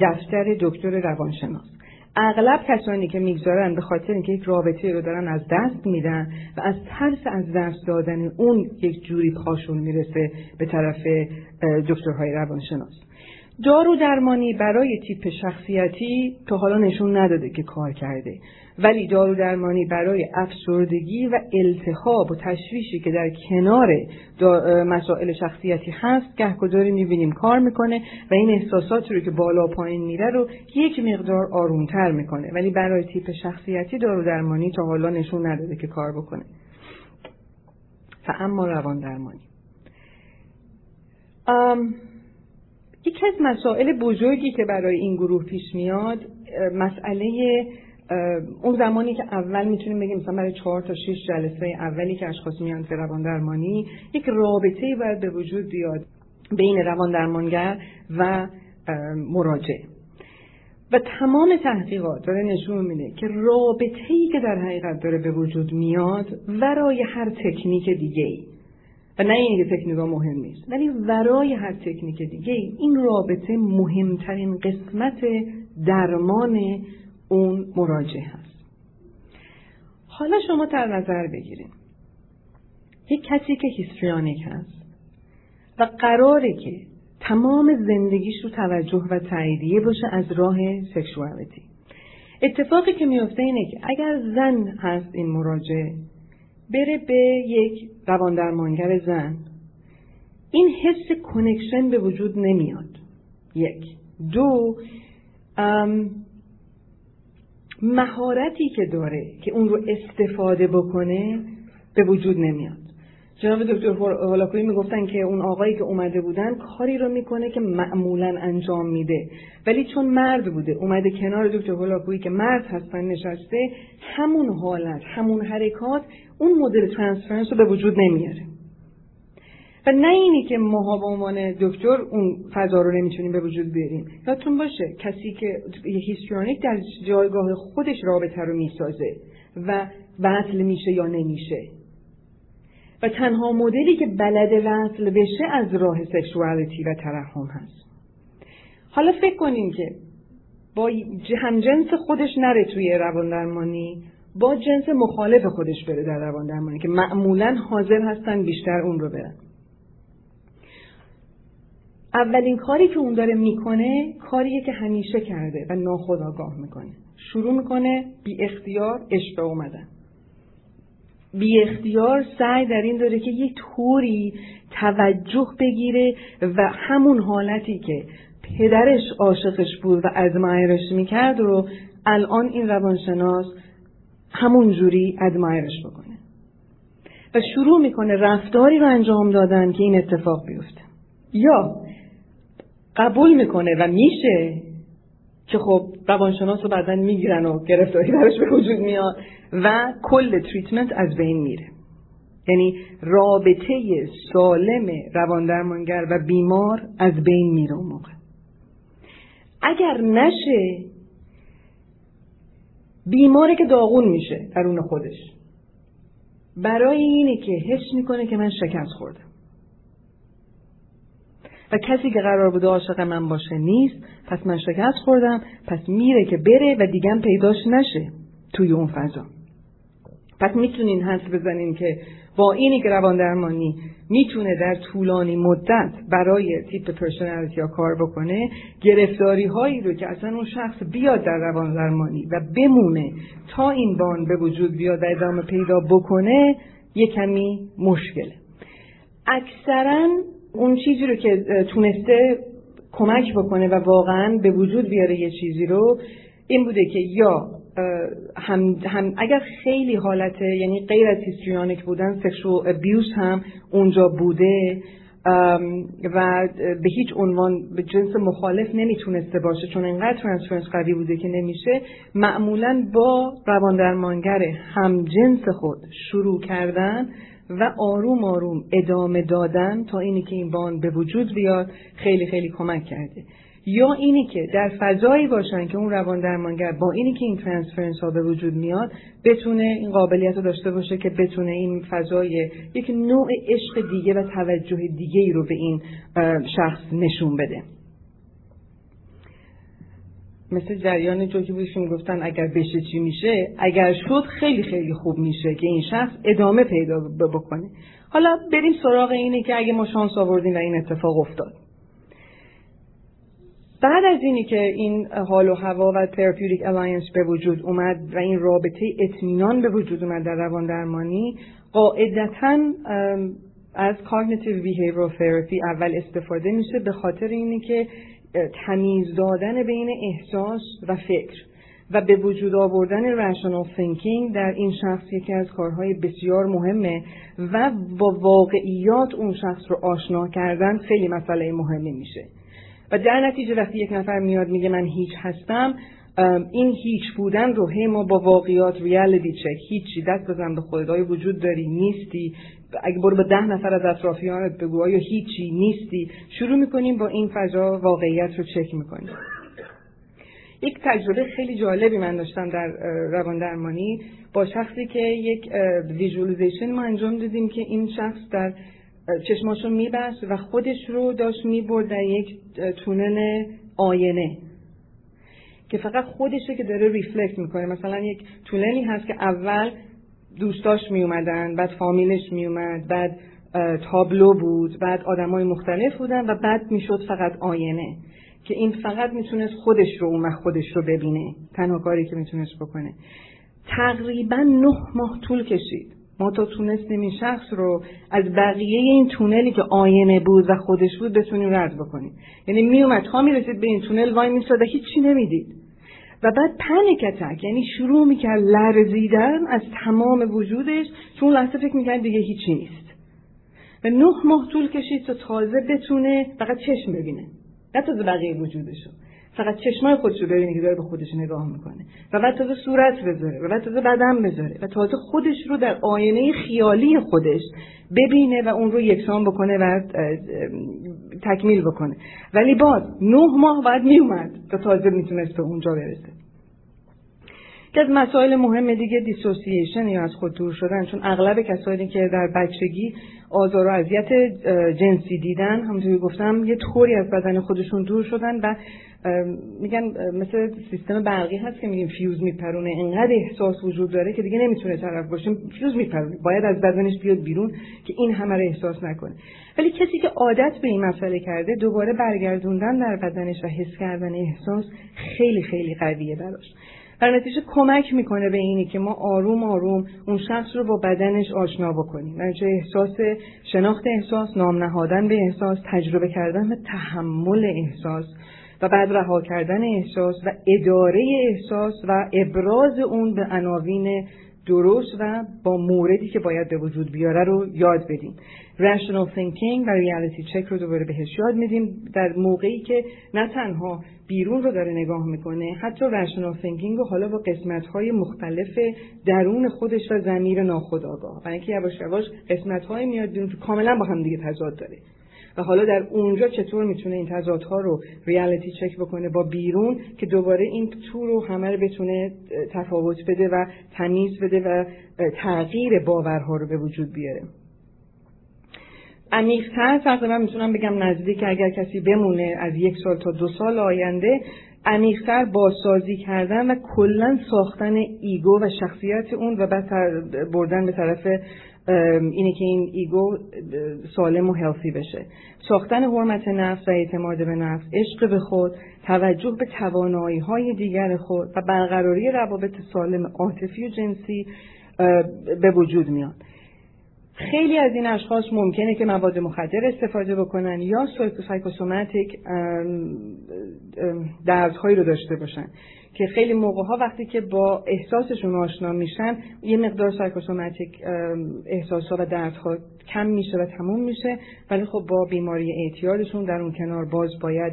دفتر دکتر روانشناس. اغلب کسانی که می‌گذارن به خاطر اینکه یک رابطه رو دارن از دست میدن و از ترس از دست دادن اون یک جوری پاشون می‌رسه به طرف دکترهای روانشناس. دارو درمانی برای تیپ شخصیتی تا حالا نشون نداده که کار کرده. ولی دارو درمانی برای افسردگی و التهاب و تشویشی که در کنار مسائل شخصیتی هست گهگداری می‌بینیم کار می‌کنه و این احساسات رو که بالا پایین میره رو یک مقدار آرومتر می‌کنه. ولی برای تیپ شخصیتی دارو درمانی تا حالا نشون نداده که کار بکنه. و اما روان درمانی. یکی از مسائل بزرگی که برای این گروه پیش میاد مسئله اون زمانی که اول می‌تونیم بگیم مثلا برای چهار تا شش جلسه اولی که اشخاص میان به روان درمانی یک رابطه باید به وجود بیاد بین روان درمانگر و مراجع. و تمام تحقیقات داره نشون میده که رابطه ای که در حقیقت داره به وجود میاد ورای هر تکنیک دیگه ای و نه اینکه تکنیک مهم نیست. ولی ورای هر تکنیک دیگه این رابطه مهمترین قسمت درمان اون مراجعه هست. حالا شما در نظر بگیرید. یک کسی که هیستریانیک هست و قراره که تمام زندگیش رو توجه و تاییدیه باشه از راه سکشوالیتی. اتفاقی که میفته اینه که اگر زن هست این مراجعه بره به یک روان درمانگر زن. این حس کنکشن به وجود نمیاد. یک. دو مهارتی که داره که اون رو استفاده بکنه به وجود نمیاد. جناب دکتر هولاکویی می‌گفتن که اون آقایی که اومده بودن کاری رو می‌کنه که معمولا انجام میده. ولی چون مرد بوده اومده کنار دکتر هولاکویی که مرد هستن نشسته همون حالت همون حرکات اون مدل transference رو به وجود نمیاره. و نه اینی که ماها به عنوان دکتر اون فضا رو نمی‌تونیم به وجود بیاریم. یادتون باشه کسی که histrionic در جایگاه خودش رابطه رو می‌سازه و وصل میشه یا نمیشه. تنها مدلی که بلده وصل بشه از راه sexuality و ترحم هست. حالا فکر کنیم که با همجنس خودش نره توی روان درمانی با جنس مخالف خودش بره در روان درمانی که معمولا حاضر هستن بیشتر اون رو برن. اولین کاری که اون داره می‌کنه کاریه که همیشه کرده و ناخداگاه می‌کنه. شروع می‌کنه بی اختیار اشبه اومدن بی اختیار سعی در این داره که یک طوری توجه بگیره و همون حالتی که پدرش عاشقش بود و ادمایرش می‌کرد رو الان این روانشناس همون جوری ادمایرش بکنه. و شروع می‌کنه رفتاری رو انجام دادن که این اتفاق بیفته. یا قبول می‌کنه و میشه که خب روانشناس رو بعدا می‌گیرن و گرفتاری درش به وجود میاد و کل تریتمنت از بین میره. یعنی رابطه سالم روان و بیمار از بین میره اون موقع. اگر نشه بیماره که داغون میشه درون خودش. برای اینه که حس می‌کنه که من شکست خوردم. و کسی که قرار بوده عاشق من باشه نیست پس من شکست خوردم پس میره که بره و دیگه پیداش نشه توی اون فضا. پس می‌تونین حس بزنین که با اینی که روان درمانی می‌تونه در طولانی مدت برای تیپ پرسونالیتی یا کار بکنه گرفتاری هایی رو که اصلا اون شخص بیاد در روان درمانی و بمونه تا این بان به وجود بیاد و ادامه پیدا بکنه یه کمی مشکله. اکثرا اون چیزی رو که تونسته کمک بکنه و واقعا به وجود بیاره یه چیزی رو این بوده که یا هم, هم اگر خیلی حالته یعنی غیر از histrionic بودن sexual abuse هم اونجا بوده و به هیچ عنوان به جنس مخالف نمی‌تونسته باشه چون انقدر transference قوی بوده که نمیشه معمولا با روان درمانگر هم جنس خود شروع کردن و آروم آروم ادامه دادن تا اینی که این bond به وجود بیاد خیلی خیلی کمک کرده. یا اینی که در فضایی باشن که اون روان درمانگر با اینی که این ترانسفرنس ها به وجود میاد بتونه این قابلیت رو داشته باشه که بتونه این فضای یک نوع عشق دیگه و توجه دیگه ای رو به این شخص نشون بده. مثل جریان جوکی بودشون گفتن اگر بشه چی میشه اگر شد خیلی خیلی خوب میشه که این شخص ادامه پیدا بکنه. حالا بریم سراغ اینه که اگه ما شانس آوردیم و این اتفاق افتاد. بعد از اینی که این حال و هوا و therapeutic alliance به وجود اومد و این رابطه اطمینان به وجود اومد در روان درمانی قاعدتا از cognitive behavioral therapy اول استفاده میشه به خاطر اینی که تمیز دادن بین احساس و فکر و به وجود آوردن rational thinking در این شخص یکی از کارهای بسیار مهمه و با واقعیات اون شخص رو آشنا کردن خیلی مسئله مهمی میشه. و در نتیجه وقتی یک نفر میاد میگه من هیچ هستم این هیچ بودن رو هی ما با واقعیات ریالیتی چک هیچی دست بزن به آیا وجود داری؟ نیستی؟ اگه برو به ده نفر از اطرافیانت بگو آیا هیچی نیستی شروع می‌کنیم با این فضا واقعیت رو چک می‌کنیم. یک تجربه خیلی جالبی من داشتم در روان درمانی با شخصی که یک ویژولیزیشن ما انجام دادیم که این شخص در چشماشو میبست و خودش رو داشت می‌برد در یک تونل آینه که فقط خودشه که داره ریفلکت می‌کنه. مثلا یک تونلی هست که اول دوستاش می اومدن بعد فامیلش می اومد بعد تابلو بود بعد آدمای مختلف بودن و بعد می‌شد فقط آینه که این فقط می‌تونست خودش رو اون خودش رو ببینه تنها کاری که می‌تونست بکنه. تقریبا نه ماه طول کشید. ما تا تونستیم این شخص رو از بقیه این تونلی که آینه بود و خودش بود بتونیم رد بکنیم. یعنی میومد تا می‌رسید به این تونل وای میستاد و هیچی نمی‌دید. و بعد پنیک اتک یعنی شروع می‌کرد لرزیدن از تمام وجودش. چون لحظه فکر می‌کرد دیگه هیچی نیست. و نه ماه طول کشید تا تازه بتونه فقط چشم ببینه. نه تازه بقیه وجودشو. فقط چشمای خودش رو ببینه که داره به خودش نگاه می‌کنه. و بعد تازه صورت بذاره و بعد تازه بدن بذاره و تازه خودش رو در آینه خیالی خودش ببینه و اون رو یکسان بکنه و تکمیل بکنه. ولی باز نه ماه بعد میومد تا تازه می‌تونست به اونجا برسه. از مسائل مهم دیگه dissociation یا از خود دور شدن چون اغلب کسانی که در بچگی آزار و اذیت جنسی دیدن همونطوری گفتم یه طوری از بدن خودشون دور شدن و میگن مثل سیستم برقی هست که میگیم فیوز میپرونه. انقدر احساس وجود داره که دیگه نمی‌تونه طرف باشه. فیوز میپرونه. باید از بدنش بیاد بیرون که این همه رو احساس نکنه. ولی کسی که عادت به این مسئله کرده دوباره برگردوندن در بدنش و حس کردن احساس خیلی خیلی قویه براش. در نتیجه کمک می‌کنه به اینی که ما آروم آروم اون شخص رو با بدنش آشنا بکنیم. در احساس شناخت احساس نام نهادن به احساس تجربه کردن و تحمل احساس. و بعد رها کردن احساس و اداره احساس و ابراز اون به عناوین درست و با موردی که باید به وجود بیاره رو یاد بدیم. Rational thinking و reality check رو دوباره بهش یاد میدیم. در موقعی که نه تنها بیرون رو داره نگاه می‌کنه حتی rational thinking رو حالا با قسمت های مختلف درون خودش و زمیر ناخودآگاه. و اینکه یواش یواش قسمت های میاد بیرون که کاملا با هم دیگه تضاد داره. و حالا در اونجا چطور می‌تونه این تضادها رو ریالیتی چک بکنه با بیرون که دوباره این تو رو همه رو بتونه تفاوت بده و تمیز بده و تغییر باورها رو به وجود بیاره. عمیقتر تقریبا می‌تونم بگم نزدیک اگر کسی بمونه از یک سال تا دو سال آینده عمیقتر بازسازی کردن و کلا ساختن ego و شخصیت اون و بعد بردن به طرف اینه که این ego سالم و healthy بشه. ساختن حرمت نفس و اعتماد به نفس عشق به خود توجه به توانایی های دیگر خود و برقراری روابط سالم عاطفی و جنسی به وجود میاد. خیلی از این اشخاص ممکنه که مواد مخدر استفاده بکنن یا سایکوسوماتیک دردهایی رو داشته باشن. که خیلی موقع ها وقتی که با احساسشون آشنا میشن یه مقدار سایکوسوماتیک احساسات و دردها کم میشه و تموم میشه. ولی خب با بیماری اعتیادشون در اون کنار باز باید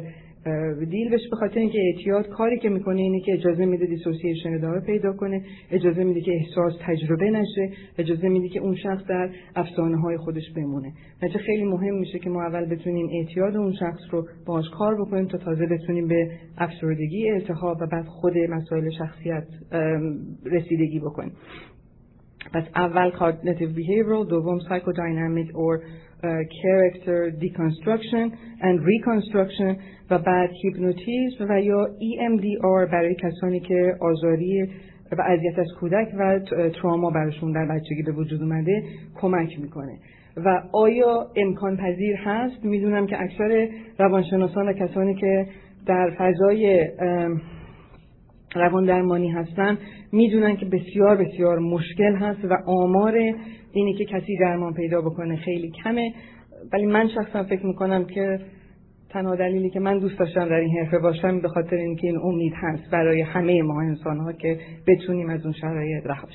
دیل بشه به خاطر اینکه اعتیاد کاری که می‌کنه اینه که اجازه میده دیسوسییشن ادامه پیدا کنه اجازه میده که احساس تجربه نشه اجازه میده که اون شخص در افسانه های خودش بمونه. نتیجه خیلی مهم میشه که ما اول بتونیم اعتیاد اون شخص رو باش کار بکنیم تا تازه بتونیم به افسردگی التهاب و بعد خود مسائل شخصیت رسیدگی بکنیم. پس اول cognitive behavioral دوم psychodynamic or character deconstruction and reconstruction و بعد هیپنوتیزم و یا EMDR برای کسانی که آزاری و اذیت از کودک و تراما براشون در بچگی به وجود اومده کمک می‌کنه. و آیا امکان پذیر هست؟ می‌دونم که اکثر روانشناسان و کسانی که در فضای روان درمانی هستن می‌دونن که بسیار بسیار مشکل هست و آمار اینی که کسی درمان پیدا بکنه. خیلی کمه. ولی من شخصا فکر می‌کنم که تنها دلیلی که من دوست داشتم در این حرفه باشم به خاطر اینکه این امید هست برای همه ما انسان ها که بتونیم از اون شرایط رها